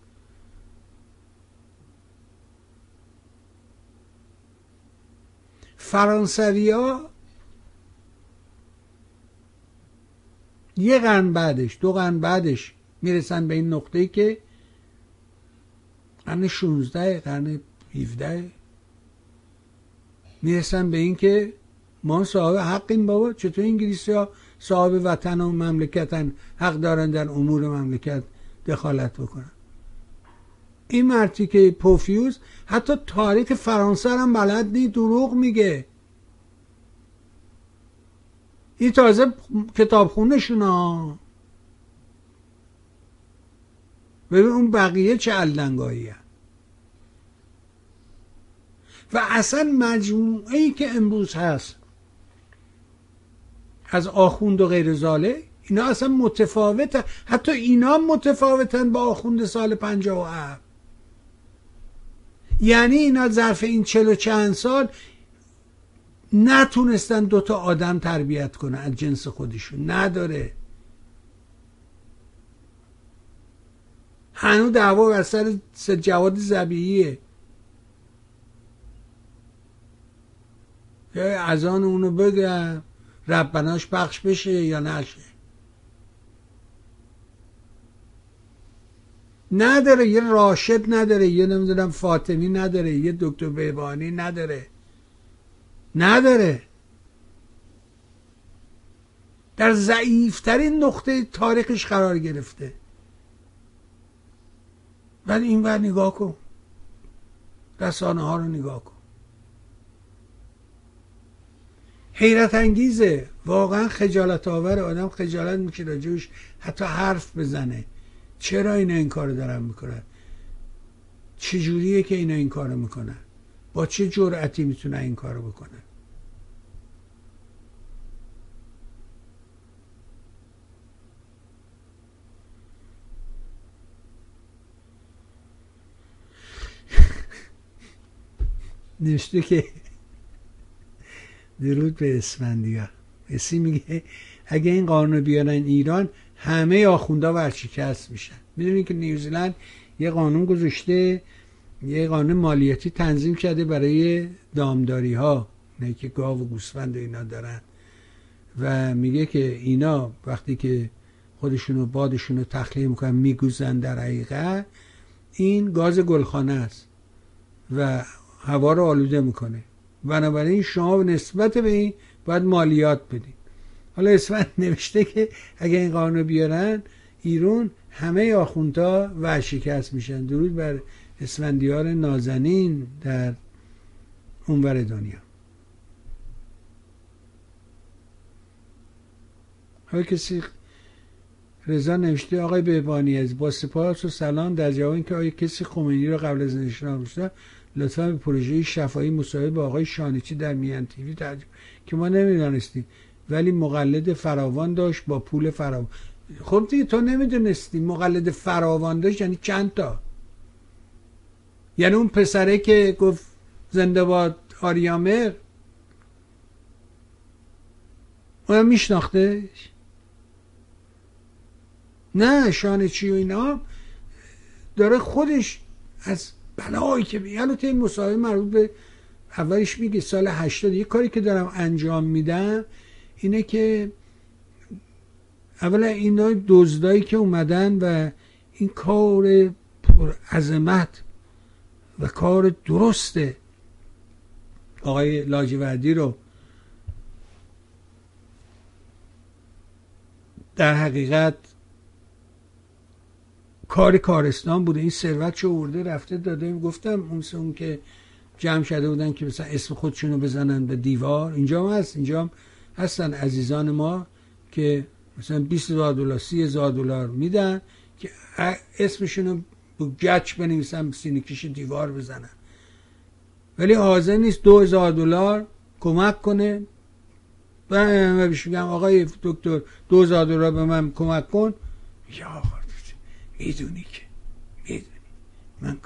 فرانسوی ها یه قرن بعدش دو قرن بعدش می‌رسن به این نقطه که قرن 16 قرن 17 می‌رسن به این که ما صاحب حقیم بابا. چطور انگلیسی ها صاحب وطن و مملکتن حق دارن در امور مملکت دخالت بکنن؟ این مرتی که پوفیوز حتی تاریخ فرانسه هم بلد نی دروغ میگه. این تازه کتاب خونشون ها ببین اون بقیه چه علنگایی و اصلا مجموعه ای که امروز هست از آخوند و غیر زاله اینا اصلا متفاوتن. حتی اینا متفاوتن با آخوند سال هفت. یعنی اینا ظرف این چل چند سال نتونستن دوتا آدم تربیت کنن از جنس خودشون. نداره. هنو دعوا بر سر جواد زبیهیه یا از آن اونو بگم. ربناش پخش بشه یا نشه. نداره. یه راشد نداره. یه نمی‌دونم فاطمی نداره. یه دکتر بیبانی نداره. نداره. در ضعیفترین نقطه تاریخش قرار گرفته. ولی این ور نگاه کن. رسانه ها رو نگاه کن. حیرت انگیزه. واقعا خجالت آور. آدم خجالت میشه راجوش حتی حرف بزنه. چرا اینا این کارو دارن می‌کنن؟ چجوریه که اینا این کارو می‌کنن؟ با چه جرأتی می‌تونن این کارو بکنن؟ نوشته که درود به اسفندیار. اسی میگه اگه این قانون بیارن ایران همه آخوندا ورشکست میشن. می‌دونید که نیوزیلند یه قانون گذاشته یه قانون مالیاتی تنظیم کرده برای دامداری ها نه که گاو و گوسفند اینا دارن. و میگه که اینا وقتی که خودشونو بادشونو تخلیه می‌کنن میگوزن در حقیقت این گاز گلخانه است. و هوا رو آلوده می‌کنه. بنابراین شما نسبت به این باید مالیات بدین. حالا اسفند نوشته که اگه این قانون بیارن ایرون همه آخونتا ورشکست میشن. درود بر اسفندیار نازنین در اونور دنیا. حالا کسی رضا نوشته آقای بهبانی از با سپاس و سلام. در جواب اینکه آیا کسی خمینی رو قبل از انشنا لطفا به پروژه شفایی مصاحبه با آقای شانیچی در میان تیوی ترجمه که ما نمی‌دانستیم. ولی مقلد فراوان داشت با پول فراوان. خب دیگه تو نمی‌دونستی مقلد فراوان داشت یعنی چند تا؟ یعنی اون پسره که گفت زنده باد آریامر؟ اونم میشناختش نه شانه چی و اینا. داره خودش از بلایی که یعنی این مصاحبه مربوط به اولش میگه سال 80 یه کاری که دارم انجام میدم اینه که اولا اینا دزدایی که اومدن و این کار پر عظمت و کار درسته. آقای لاجوردی رو در حقیقت کار کارستان بوده. این ثروت چه ورده رفته داده. گفتم اون اون که جمع شده بودن که مثلا اسم خودشونو بزنن به دیوار. اینجا هم هست. اینجا هم هستن عزیزان ما که مثلا 20 هزار دلار 30 هزار دلار میدن که اسمشونو با گچ بنویسن سینه کش دیوار بزنن. ولی حاضر نیست دو هزار دلار کمک کنه. من بهش میگم آقای دکتر دو هزار دلار به من کمک کن. یا می‌دونی که می‌دونی. من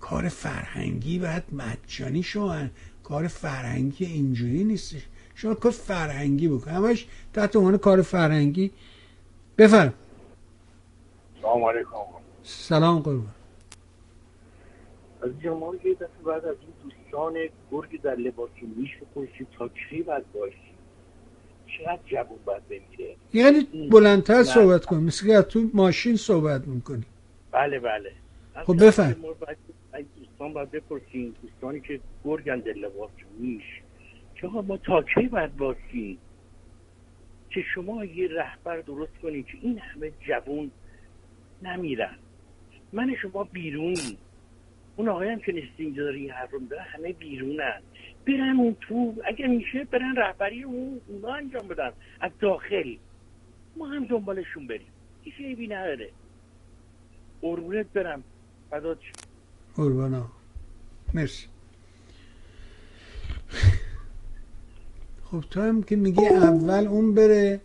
کار فرهنگی باید مجانی شما کار فرهنگی اینجوری نیستش. شما کار فرهنگی بکن. همش تحت عنوان کار فرهنگی. بفرم. سلام علیکم. سلام قربان. از ما یه دفعه بعد از این دوستان گرگ در لباس میش بپرسید تا کی باید باشی؟ چقدر جوون باید بمیره؟ یعنی بلندتر صحبت کن مثل که تو ماشین صحبت می‌کنی بله بله. خب بفرم دوستان باید بپرسیم. دوستانی که گرگن لباس میش که ما تا کی باید باشیم؟ که شما یه رهبر درست کنید که این همه جوون نمیرن. من شما بیرونی اون آقای هم که داره این حرف رو همه بیرونن. برن اون تو اگر میشه برن رهبری اون اونا انجام بدن. از داخل. ما هم دنبالشون بریم. هیچ عیبی نداره. قربونت برم. فدات قربانا. مرسی. خب تو هم که میگی اول اون بره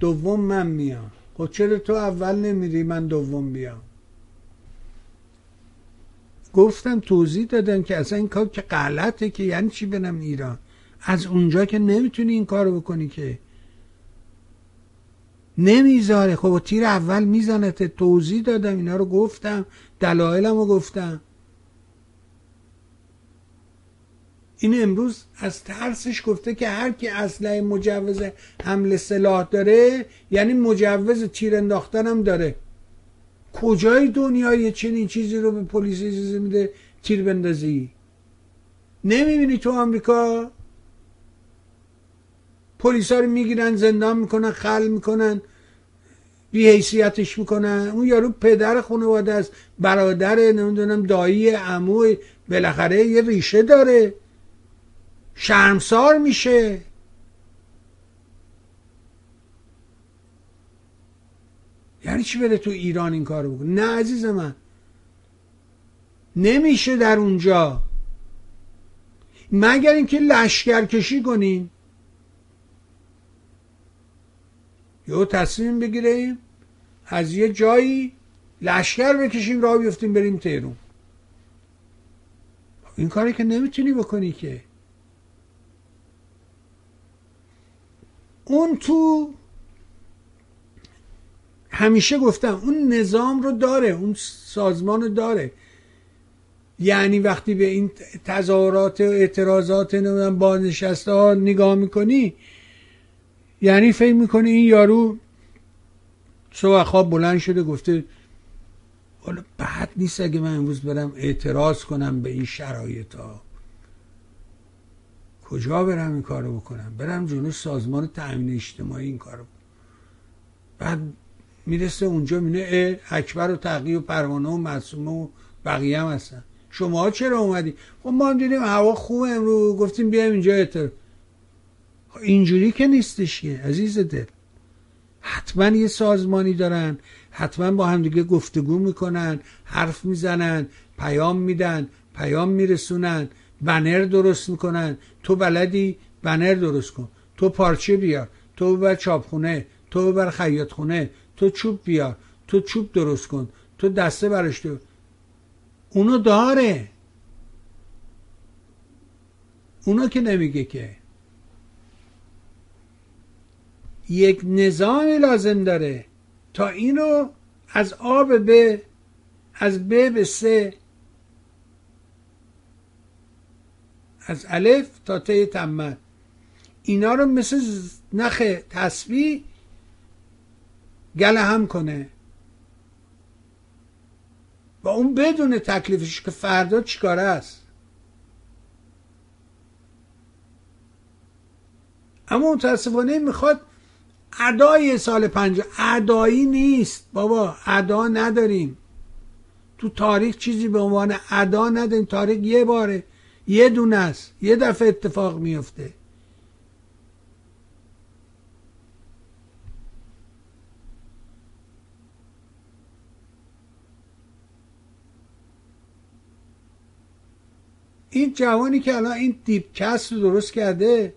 دوم من میام. خب چرا تو اول نمیری من دوم بیام؟ گفتم توضیح دادم که اصلا این کار که غلطه که یعنی چی بنم ایران؟ از اونجا که نمی‌تونی این کارو بکنی که. نمی‌ذاره. خب تیر اول می‌زنه. توضیح دادم. اینا رو گفتم. دلایلم رو گفتم. این امروز از ترسش گفته که هر کی اسلحه مجوز حمل سلاح داره یعنی مجوز تیر انداختن هم داره. کجای دنیای چنین چیزی رو به پلیس اجازه میده تیر بندازی؟ نمی‌بینی تو آمریکا؟ پلیس ها رو می‌گیرن زندان می‌کنن خل می‌کنن بی حیثیتش می‌کنن. اون یارو پدر خانواده است برادر نمی‌دونم دایی عمو بالاخره یه ریشه داره. شرمسار میشه. یعنی چی بره تو ایران این کارو بکنه؟ نه عزیز من. نمیشه در اونجا. مگر اینکه لشکر کشی کنیم؟ یا تصمیم بگیریم از یه جایی لشکر بکشیم راه بیفتیم بریم تهرون این کاری که نمی‌تونی بکنی که. اون تو همیشه گفتم اون نظام رو داره اون سازمان رو داره. یعنی وقتی به این تظاهرات و اعتراضات بازنشسته ها نگاه می‌کنی یعنی فکر می‌کنی این یارو صبح خواب بلند شده گفته حالا بعد نیست اگه من امروز برم اعتراض کنم به این شرایط ها کجا برم این کارو بکنم؟ برم جلو سازمان تأمین اجتماعی این کارو. بعد می‌رسه اونجا مینه اکبر و تقی و پروانه و معصومه و بقیه هم هستن. شما چرا اومدی؟ خب ما دیدیم هوا خوبه امرو گفتیم بیایم اینجا اتر. خب اینجوری که نیستش عزیز دل. حتما یه سازمانی دارن حتما با همدیگه گفتگو می‌کنن حرف می‌زنن پیام میدن پیام میرسونن بنر درست می‌کنن. تو بلدی بنر درست کن. تو پارچه بیار. تو ببر چاپخونه تو ببر خیاط خونه تو چوب بیار تو چوب درست کن تو دسته برش تو اونو داره. اونو که نمیگه که. یک نظامی لازم داره تا اینو از آب به از ب به سه از الف تا ته تمه اینا رو مثل نخ تسبیح گله هم کنه. و اون بدون تکلیفش که فردا چیکاره است؟ اما متاسفانه می‌خواد ادای سال پنجاه ادایی نیست. بابا ادا نداریم. تو تاریخ چیزی به عنوان ادا نداریم. تاریخ یه باره یه دونه است. یه دفعه اتفاق میفته. این جوانی که الان این دیپکست رو درست کرده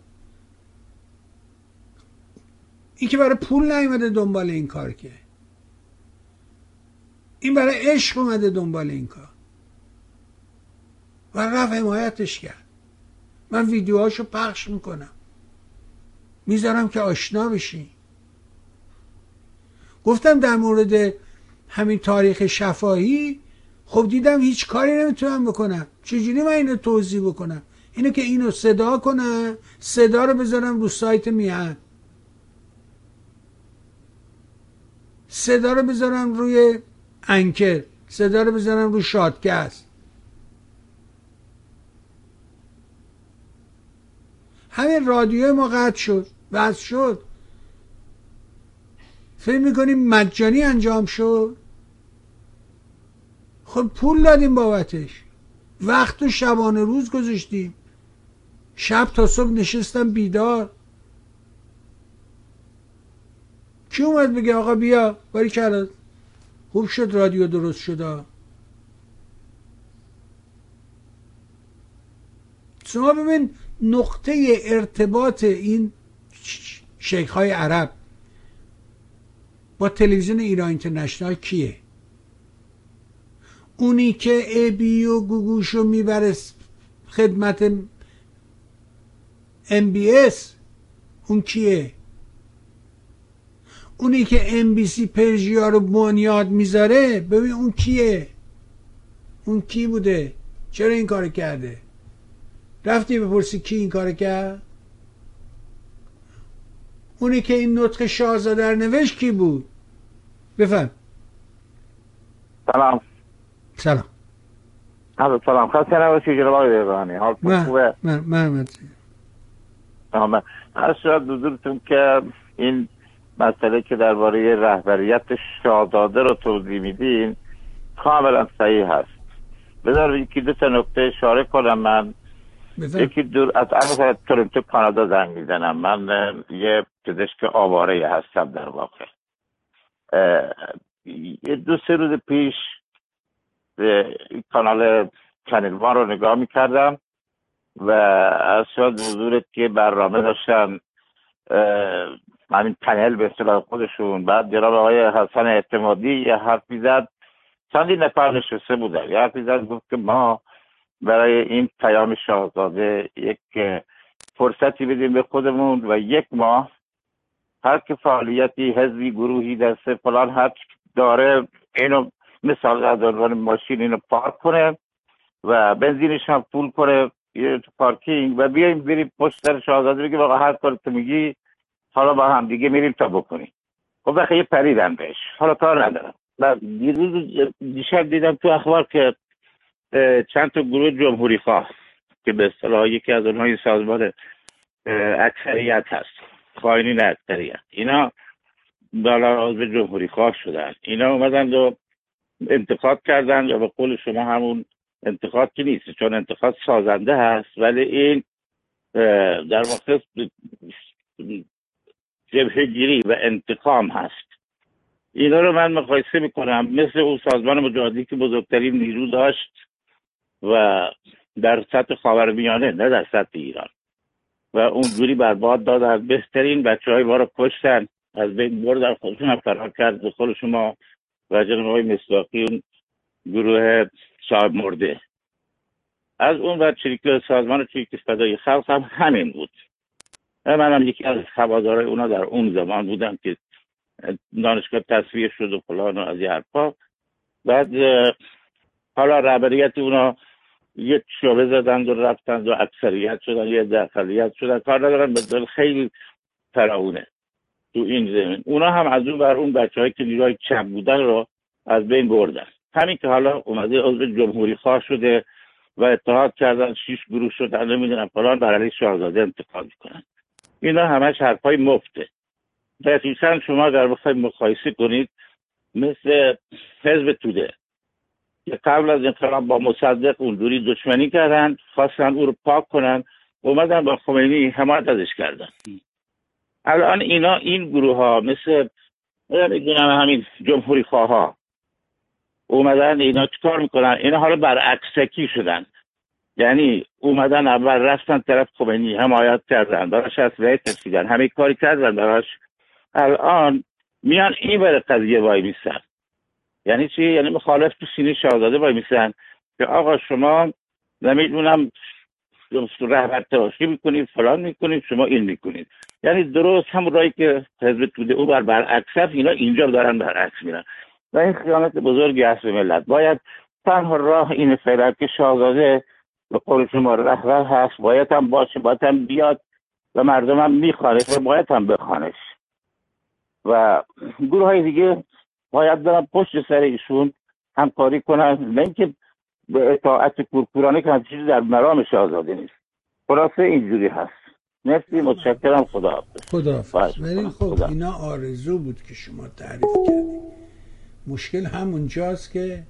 این که برای پول نیومده دنبال این کار که. این برای عشق اومده دنبال این کار. و رفت حمایتش کرد. من ویدیوهاشو پخش می‌کنم. می‌ذارم که آشنا بشی گفتم در مورد همین تاریخ شفاهی خب دیدم هیچ کاری نمی‌تونم بکنم. چجوری من اینو توضیح بکنم؟ اینو که اینو صدا کنم صدا رو بذارم رو سایت میهن. صدا رو بذارم روی انکر صدا رو بذارم رو شادکست. همین رادیو ما قطع شد بس شد. فکر می‌کنیم مجانی انجام شد. خب پول دادیم بابتش. وقت و شبانه روز گذاشتیم. شب تا صبح نشستم بیدار. کی اومد بگه آقا بیا باری کرد خوب شد رادیو درست شده شما ببین نقطه ارتباط این شیخ های عرب با تلویزیون ایران اینترنشنال کیه؟ اونی که ابی و گوگوشو می‌بره خدمت MBS اون کیه؟ اونی که MBC Persia رو بنیاد می‌ذاره ببین اون کیه؟ اون کی بوده؟ چرا این کار کرده؟ رفتی بپرسی کی این کار کرد؟ اونی که این نطق شاهزاده رو نوشت کی بود؟ بفهم. سلام. سلام. حضرت سلام. خسته نباشی جناب آقای بیغانی حال خوبه؟ من من من شاید حضورتون که این مسئله که درباره رهبریت شاهزاده رو توضیح میدین کاملا صحیح هست. بذار یکی دو تا نکته اشاره کنم من. یکی دور از اما تورنتو کانادا زنگ می‌زنم. من یه پزشک آواره هستم در واقع. یه دو سه روز پیش کانال چنلوان رو نگاه می‌کردم و از شاد حضورت که برنامه داشتن همین پنل به اصطلاح خودشون. بعد جناب آقای حسن اعتمادی یه حرفی زد چندی نفر نشسته بودن. یه حرفی زد گفت که ما برای این پیام شاهزاده یک فرصتی بدیم به خودمون و یک ماه هر که فعالیتی حزبی گروهی دسته فلان هر داره اینو مثال عنوان ماشین اینو پارک کنه و بنزینش هم پول کنه یه تو پارکینگ و بیایم بریم پشت سر شاهزاده بگیم آقا هر کار تو میگی حالا با هم دیگه میریم تا بکنیم. خب بخی یه پریدم بهش. حالا کار ندارم. و دیشب دیدم تو اخبار که چند تا گروه جمهوری خواه که به اصطلاح یکی از اونهای سازمان اکثریت هست. خواهینین اکثریت. اینا بالا به جمهوری خواه شدن. اینا اومدن و انتقاد کردن یا به قول شما همون انتقاد که نیست چون انتقاد سازنده هست ولی این در واقع جبهه گیری و انتقام هست. اینا رو من مقایسه می‌کنم. مثل اون سازمان مجاهدی که بزرگترین نیرو داشت و در سطح خاورمیانه نه در سطح ایران. و اونجوری برباد دادن. بهترین بچه های ما رو کشتن. از بین بردن. خودشون فرار کرد. به خود شما و جناب های مصداقی اون گروه صاحب مرده. از اون و چریک سازمان چریک فدای خلق هم همین بود. من هم یکی از هوادارای اونا در اون زمان بودم که دانشگاه تصویر شد و فلان از یه حرفا. بعد حالا رهبریت اونا یک شعبه زدند و رفتند و اکثریت شدن یه داخلیت شدن. کار ندارن به خیلی فراونه. تو این زمین. اونا هم از اون بر اون بچه که نیروهای چپ بودن رو از بین بردن. همین که حالا اومده عضو جمهوری خواه شده و اتحاد کردن شیش گروه شدن نمی‌دونم فلان بر علیه شاهزاده انتقال می‌کنن. اینا همش حرفای مفته. دقیقا شما در بخواید مقایسه کنید مثل حزب توده که قبل از انقلاب با مصدق اون دوری دشمنی کردن خواستن او رو پاک کنن اومدن با خمینی حمایت ازش کردن. الان اینا این گروه ها مثل می‌دونم همین جمهوری خواه ها اومدن اینا چیکار می‌کنن؟ اینا حالا برعکسکی شدن. یعنی اومدن اول رفتن طرف خمینی حمایت کردن براش اسلحه کشیدن همه کاری کردن براش. الان میان این بر قضیه وای میسن. یعنی چی؟ یعنی مخالف تو سینه شاهزاده وای میسن که آقا شما نمی‌دونم رهبر تراشی می‌کنید فلان می‌کنید شما این می‌کنید. یعنی درست هم رایی که حزب توده او بر برعکس اینا اینجا دارن برعکس میرن. و این خیانت بزرگی هست به ملت. باید تنها راه این فعلا که شاهزاده به قول شما رهبر هست باید هم باشه باید هم بیاد و مردم هم می‌خوانه باید هم بخوانش. و گروه های دیگه باید دارن پشت سر ایشون همکاری کنن نه اینکه به اطاعت کورکورانه که چیزی در مرام شاهزاده نیست. خلاصه اینجوری هست. مرسی متشکرم خدا خدا ولی خب اینا آرزو بود که شما تعریف کردید. مشکل همونجاست که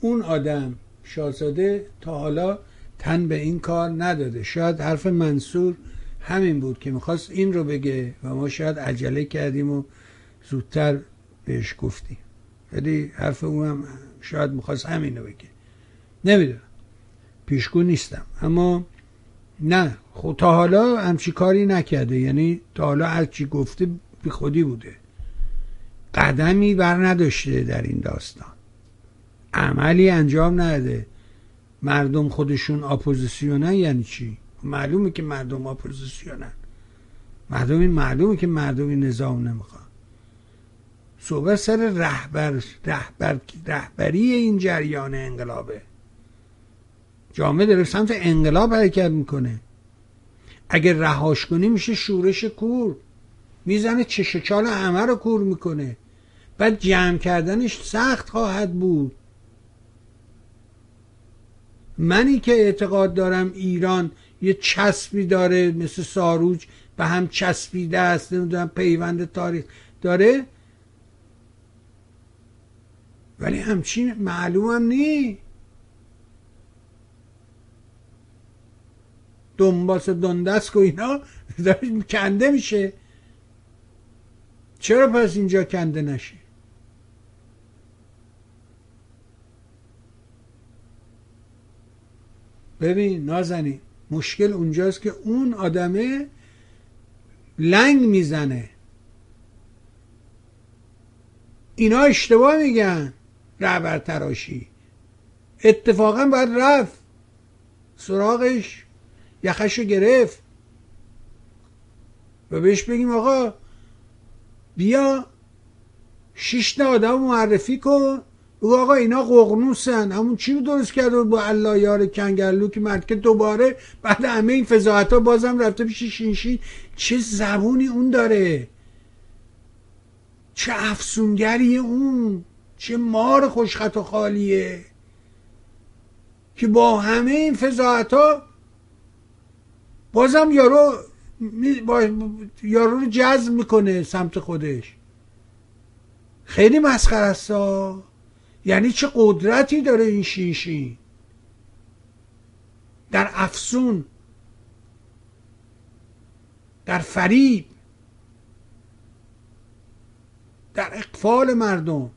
اون آدم شاهزاده تا حالا تن به این کار نداده. شاید حرف منصور همین بود که می‌خواست این رو بگه و ما شاید عجله کردیم و زودتر بهش گفتیم. ولی حرف او هم شاید می‌خواست همین رو بگه. نمی‌دونم. پیشگو نیستم. اما نه. خب تا حالا همچی کاری نکرده. یعنی تا حالا هرچی گفته بی خودی بوده. قدمی بر نداشته در این داستان. عملی انجام نده. مردم خودشون اپوزیسیونن یعنی چی؟ معلومه که مردم اپوزیسیونن. مردم این معلومه که مردم این نظام نمی‌خوان. صحبت سر رهبر, رهبر رهبری این جریان انقلابه. جامعه داره سمت انقلاب حرکت می‌کنه. اگر رهاش کنی میشه شورش کور. می‌زنه چشچال همه رو کور می‌کنه. بعد جمع کردنش سخت خواهد بود. منی که اعتقاد دارم ایران یه چسبی داره مثل ساروج به هم چسبیده است نمی‌دونم پیوند تاریخ داره. ولی همچین معلومم نی دنباس دندسک و اینا کنده میشه. چرا پس اینجا کنده نشه؟ ببین نازنین مشکل اونجاست که اون آدمه لنگ می‌زنه. اینا اشتباه میگن. رهبر تراشی اتفاقا باید رفت. سراغش یخشو گرفت. و بهش بگیم آقا بیا شش آدم معرفی کن. بگو آقا اینا قغنوسن همون چی درست کرده با الله یار کنگرلو که مرد که دوباره بعد همه این فضاحت ها بازم رفته پیش شینشین. چه زبونی اون داره؟ چه افسونگری اون؟ چه مار خوشخط و خالیه؟ که با همه این فضاحت ها بازم یارو یارو رو جذب می‌کنه سمت خودش. خیلی مسخره است یعنی چه قدرتی داره این شیشی؟ در افسون. در فریب. در اقفال مردم.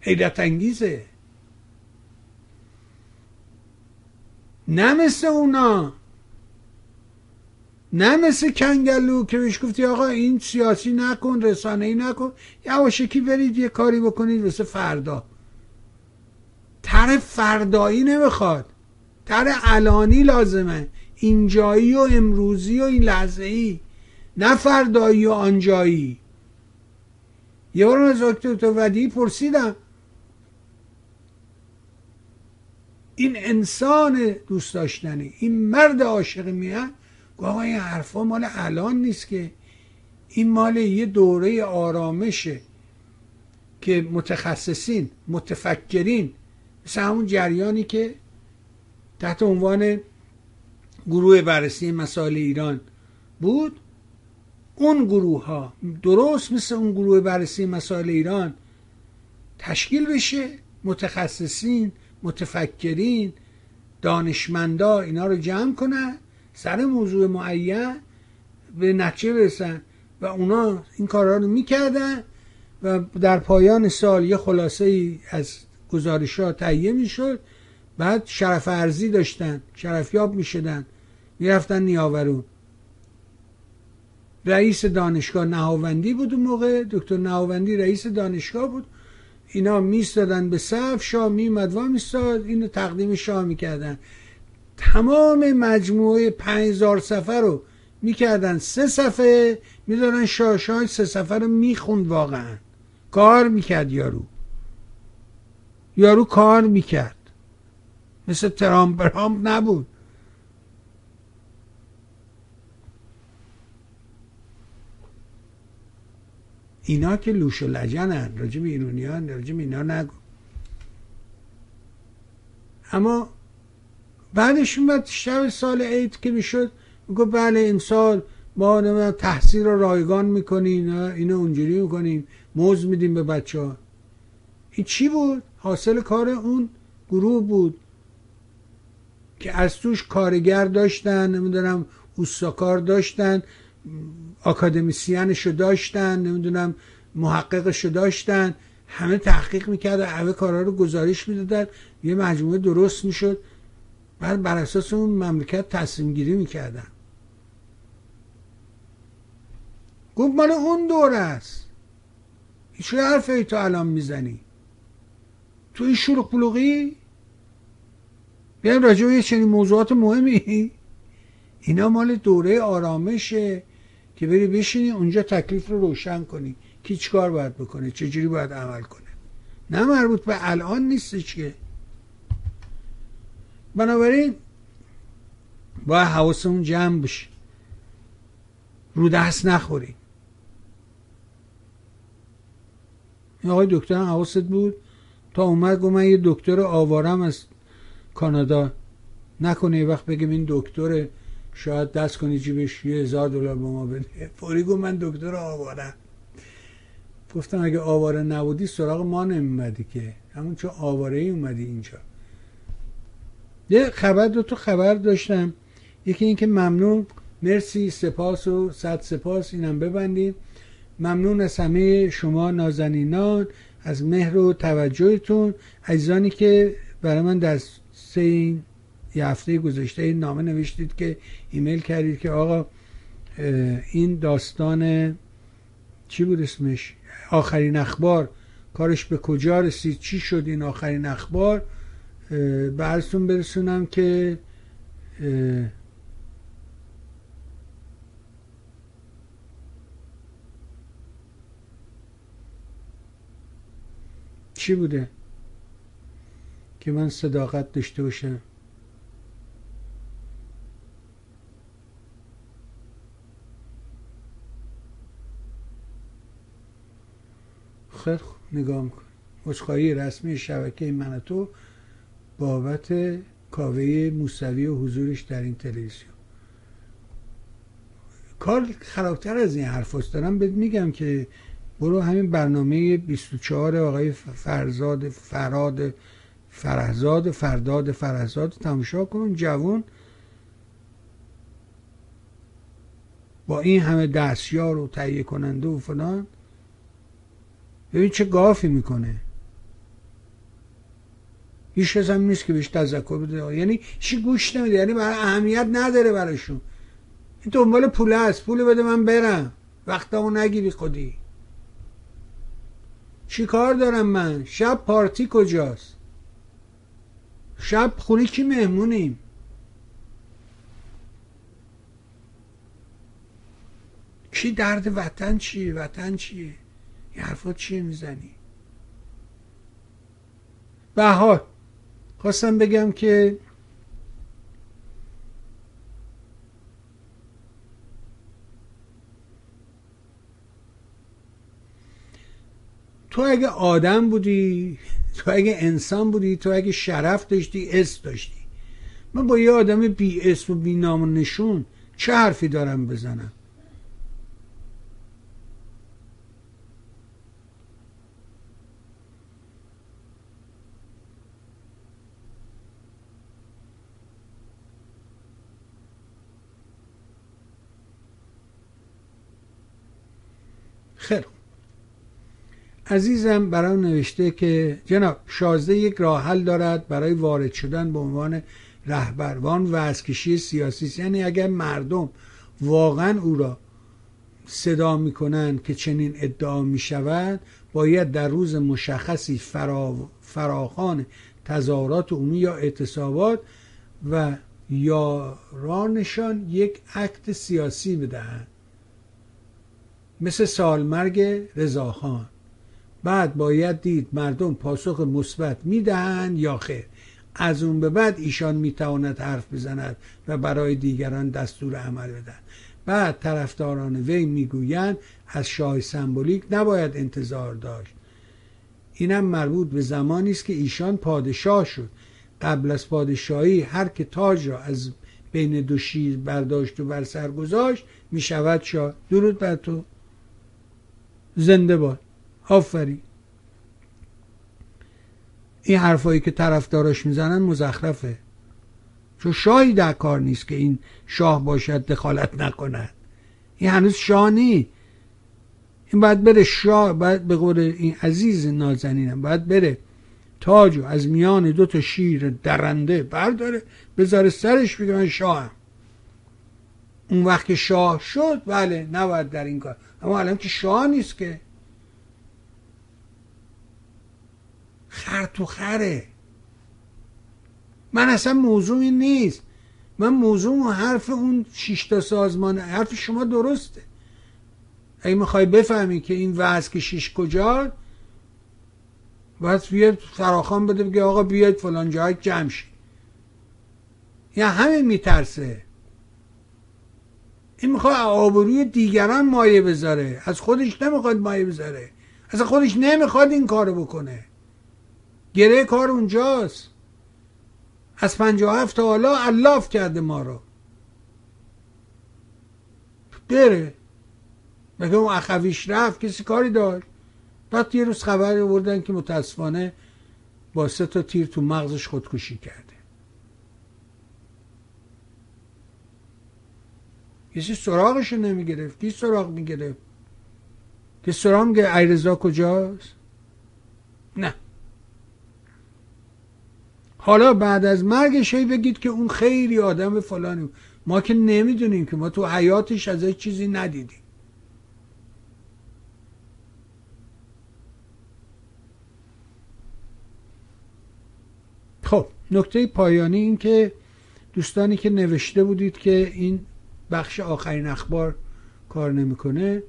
حیرت انگیزه. نه مثل اونا. نه مثل کنگلو که بهش گفتی آقا این سیاسی نکن رسانه ای نکن. یواشکی برید یه کاری بکنید مثل فردا. تر فردایی نمی‌خواد. تر علانی لازمه. اینجایی و امروزی و این لحظه ای نه فردایی و آنجایی. یه بار از دکتر ودی پرسیدم. این انسان دوست داشتنی این مرد عاشق میان آقا این حرفا مال الان نیست که. این مال یه دوره آرامشه که متخصصین متفکرین مثل همون جریانی که تحت عنوان گروه بررسی مسائل ایران بود. اون گروه ها درست مثل اون گروه بررسی مسائل ایران تشکیل بشه متخصصین متفکرین دانشمندا اینا رو جمع کنن سر موضوع معین به نتیجه برسن و اونا این کارها رو می‌کردن و در پایان سال یه خلاصه ای از گزارش ها تهیه می‌شد. بعد شرف ارزی داشتن شرفیاب می‌شدن می‌رفتن نیاورون. رئیس دانشگاه نهاوندی بود اون موقع دکتر نهاوندی رئیس دانشگاه بود. اینا میستادن به صف شاه میمد و میستاد اینو تقدیم شاه می‌کردن. تمام مجموعه پنجزار صفحه رو می‌کردن سه صفحه میدارن شاه شاه سه صفحه رو می‌خوند واقعا. کار می‌کرد یارو. یارو کار می‌کرد. مثل ترامپ برامپ نبود. اینا که لوش و لجنن. راجع به ایرونیان راجع به اینا نگو. اما بعدش اومد شب سال عید که می‌شد میگو بله امسال ما تحصیل رو رایگان می‌کنیم اینو اونجوری می‌کنیم موز میدیم به بچه ها این چی بود؟ حاصل کار اون گروه بود که از توش کارگر داشتن نمی‌دونم اوستاکار داشتن. اکادمیسیانشو داشتن نمی‌دونم محققشو داشتن همه تحقیق می‌کردن همه کارها رو گزارش می‌دادن. یه مجموعه درست می‌شد. بعد بر اساس اون مملکت تصمیم گیری می‌کردن. گفت مال اون دور است. چه حرف ای تو الان می‌زنی. تو این شروع بلوغی بیایم راجع به چنین موضوعات مهمی. اینا مال دوره آرامشه. که بری بشینی اونجا تکلیف رو روشن کنی. کی چیکار باید بکنه؟ چجوری باید عمل کنه؟ نه مربوط به الان نیستش که بنابراین باید حواسمون جمع بشه. رو دست نخوریم این آقای دکتر هم حواست بود؟ تا اومد گفت من یه دکتر آوارم از کانادا. نکنه یه وقت بگیم این دکتر شاید دست کنی جیبش یه هزار دلار به ما بده. فوری گفت من دکتر آوارم. گفتم اگه آواره نبودی سراغ ما نمیمدی که. همون چون آواره ای اومدی اینجا. یه خبر دو تو خبر داشتم. یکی اینکه ممنون. مرسی. سپاس و صد سپاس. اینم ببندیم. ممنون از همه شما نازنینان از مهر و توجهتون. عزیزانی که برای من در سه این یه هفته گذشته نامه نوشتید که ایمیل کردید که آقا این داستان چی بود اسمش؟ آخرین اخبار کارش به کجا رسید؟ چی شد این آخرین اخبار؟ براتون برسونم که چی بوده؟ که من صداقت داشته باشم. خیلی نگاه میکن عذرخواهی رسمی شبکه من تو بابت کاوه موسوی و حضورش در این تلویزیون. کار خرابتر از این حرف دارم بهت میگم که برو همین برنامه 24 آقای فرزاد فراد فرهزاد فرداد فرهزاد تماشا کن جوون. با این همه دستیار و تهیه کننده و فلان. ببین چه گافی می‌کنه. هیچ کس هم نیست که بهش تذکر بده. یعنی چی گوش نمیده. یعنی برای اهمیت نداره براشون این دنبال پول است. پول بده من برم. وقتمو نگیری خودی. چی کار دارم من؟ شب پارتی کجاست؟ شب خونه کی مهمونیم؟ چی درد وطن چیه؟ وطن چیه؟ این حرفا چیه می‌زنی؟ به حال خواستم بگم که تو اگه آدم بودی تو اگه انسان بودی تو اگه شرف داشتی اس داشتی. من با یه آدم بی اسم و بی نام و نشون چه حرفی دارم بزنم خیلی عزیزم برای نوشته که جناب شازده یک راه حل دارد برای وارد شدن به عنوان رهبروان و از کشی سیاسی. یعنی اگر مردم واقعا او را صدا می‌کنن که چنین ادعا می شود باید در روز مشخصی فرا... فراخان تظاهرات عمومی یا اعتصابات و یارانشان یک عکت سیاسی بدهند مثل سالمرگ رضاخان. بعد باید دید مردم پاسخ مثبت می‌دهند یا خیر. از اون به بعد ایشان می‌تواند حرف بزند و برای دیگران دستور عمل بدن بعد طرفداران وی می‌گویند از شاه سمبولیک نباید انتظار داشت. اینم مربوط به زمانی است که ایشان پادشاه شد. قبل از پادشاهی هر که تاج را از بین دو شیر برداشت و بر سر گذاشت می شود شاه. درود بر تو. زنده باد. آفرین. این حرفایی که طرفداراش می‌زنن مزخرفه. چون شاهی در کار نیست که این شاه باشد دخالت نکند. این هنوز شاه نی این باید بره شاه باید به قول این عزیز نازنینم باید بره تاجو از میان دو تا شیر درنده برداره بذاره سرش بگه من شاهم. اون وقت که شاه شد بله نباید در این کار. اما الان که شاه نیست که. خر تو خره. من اصلا موضوعی نیست. من موضوع و حرف اون شیشتا سازمان حرف شما درسته. اگه می‌خوای بفهمی که این وضع که شیش کجا باید بیاد فراخان بده بگه آقا بیاید فلان جای جمع شید یا همه میترسه. این می‌خواد آبروی دیگران مایه بذاره. از خودش نمی‌خواد مایه بذاره. از خودش نمی‌خواد این کارو بکنه. گره کار اونجاست. از پنجاه هفت تا حالا علاف کرده ما رو. بره. مگه اون اخویش رفت کسی کاری داشت؟ بعد یه روز خبر آوردن که متاسفانه با سه تا تیر تو مغزش خودکشی کرده. کسی سراغش نمی گرفت کی سراغ می گرفت که سراغ میگه ایرزا کجاست؟ نه. حالا بعد از مرگش هی بگید که اون خیلی آدم فلانی ما که نمی‌دونیم که ما تو حیاتش ازش چیزی ندیدیم. خب نکته پایانی این که دوستانی که نوشته بودید که این بخش آخرین اخبار کار نمی‌کنه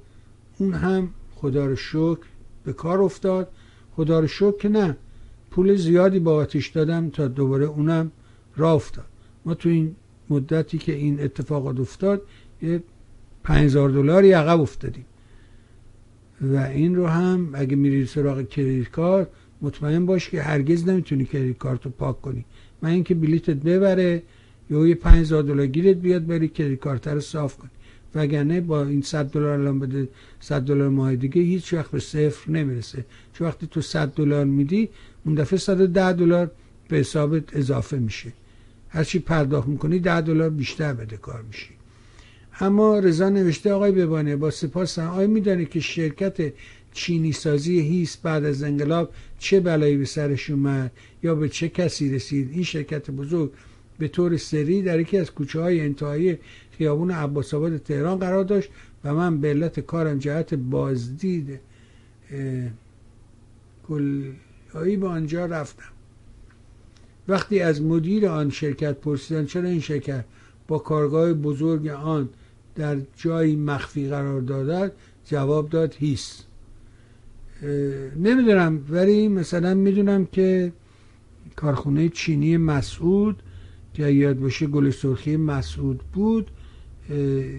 اون هم خدا رو شکر به کار افتاد. خدا رو شکر که نه. پول زیادی با آتش دادم تا دوباره اونم را افتاد. ما تو این مدتی که این اتفاقات افتاد یه 5000 دلاری عقب افتادیم. و این رو هم اگه میری سراغ credit card مطمئن باش که هرگز نمی‌تونی credit card رو پاک کنی. من اینکه بلیتت ببره یا یه 5000 دلار گیرت بیاد بری credit card رو صاف کنی. وگرنه با این 100 دلار الان بده 100 دلار ماه دیگه هیچ وقت به صفر نمی‌رسه. چون وقتی تو 100 دلار میدی اون دفعه 110 دلار به حسابت اضافه میشه. هرچی پرداخت می‌کنی 10 دلار بیشتر بده کار میشی. اما رضا نوشته آقای ببانه با سپاس آقای میدانه که شرکت چینی سازی هیس بعد از انقلاب چه بلایی به سرش اومد یا به چه کسی رسید. این شرکت بزرگ به طور سری در یکی از کوچه های انتهایی خیابون عباس آباد تهران قرار داشت و من به علت کارم جهت بازدید کلایی به آنجا رفتم. وقتی از مدیر آن شرکت پرسیدن چرا این شرکت با کارگاه بزرگ آن در جایی مخفی قرار دادد جواب داد هیست نمی‌دونم ولی مثلا می‌دونم که کارخونه چینی مسعود که یاد باشه گل سرخی مسعود بود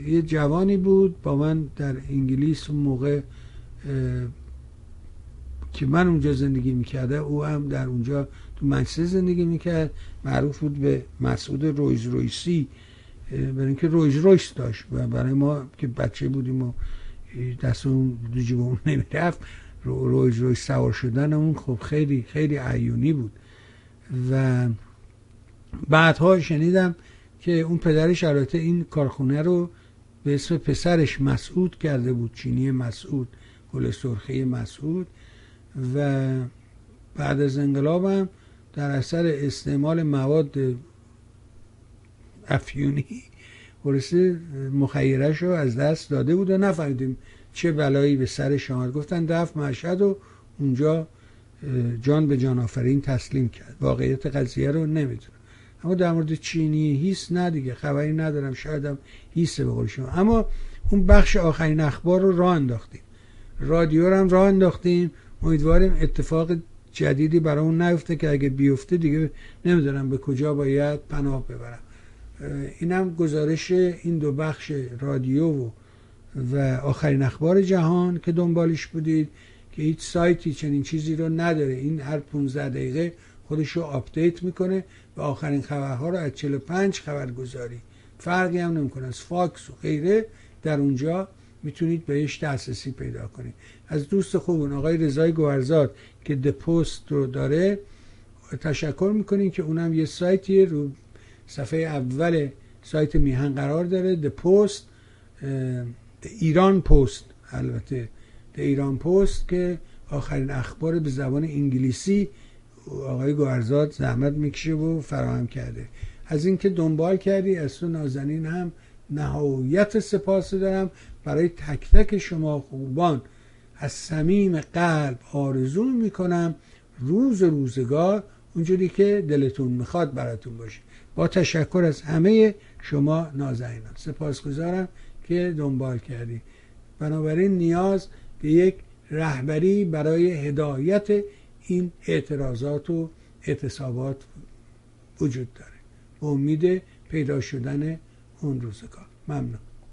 یه جوانی بود با من در انگلیس اون موقع که من اونجا زندگی می‌کرده او هم در اونجا تو منچستر زندگی می‌کرد. معروف بود به مسعود رویز رویسی برای اینکه رویج رویش داشت و برای ما که بچه بودیم و دست اون دو جیبمون نمی‌رفت رویج رویش سوار شدن اون خب خیلی خیلی عیونی بود. و بعدها شنیدم که اون پدرش البته این کارخونه رو به اسم پسرش مسعود کرده بود چینی مسعود گل سرخی مسعود. و بعد از انقلابم در اثر استعمال مواد افیونی خلاصه مخیرش رو از دست داده بود و نفهمیدیم چه بلایی به سرش آمد گفتن. دفت مشهد و اونجا جان به جان آفرین تسلیم کرد. واقعیت قضیه رو نمی‌دونم. اما در مورد چینی هیست نه دیگه خبری ندارم شاید هم هیسته به شما. اما اون بخش آخرین اخبار رو راه انداختیم. رادیو رو هم راه انداختیم. امیدواریم اتفاق جدیدی برای اون نیفته که اگه بیفته دیگه نمی‌دونم به کجا باید پناه ببرم. اینم گزارش این دو بخش رادیو و, و آخرین اخبار جهان که دنبالش بودید که هیچ سایتی چنین چیزی رو نداره. این هر 15 دقیقه خودش رو آپدیت می‌کنه و آخرین خبرها رو از 45 خبرگزاری. فرقی هم نمی‌کنه. از فاکس و غیره در اونجا می‌تونید بهش دسترسی پیدا کنید. از دوست خوبون آقای رضای گوهرزاد که دپوست رو داره تشکر می‌کنیم که اونم یه سایتی رو صفحه اول سایت میهن قرار داره. دپوست ایران پست البته ایران پست که آخرین اخبار به زبان انگلیسی آقای گوهرزاد زحمت می‌کشه و فراهم کرده. از اینکه دنبال کردی از تو نازنین هم نهایت سپاس دارم. برای تک تک شما خوبان از صمیم قلب آرزو می‌کنم روز روزگار اونجوری که دلتون می‌خواد براتون باشه. با تشکر از همه شما نازنینان. سپاسگزارم که دنبال کردی. بنابراین نیاز به یک رهبری برای هدایت این اعتراضات و اعتصابات وجود داره. به امید پیدا شدن اون روزگار. ممنون.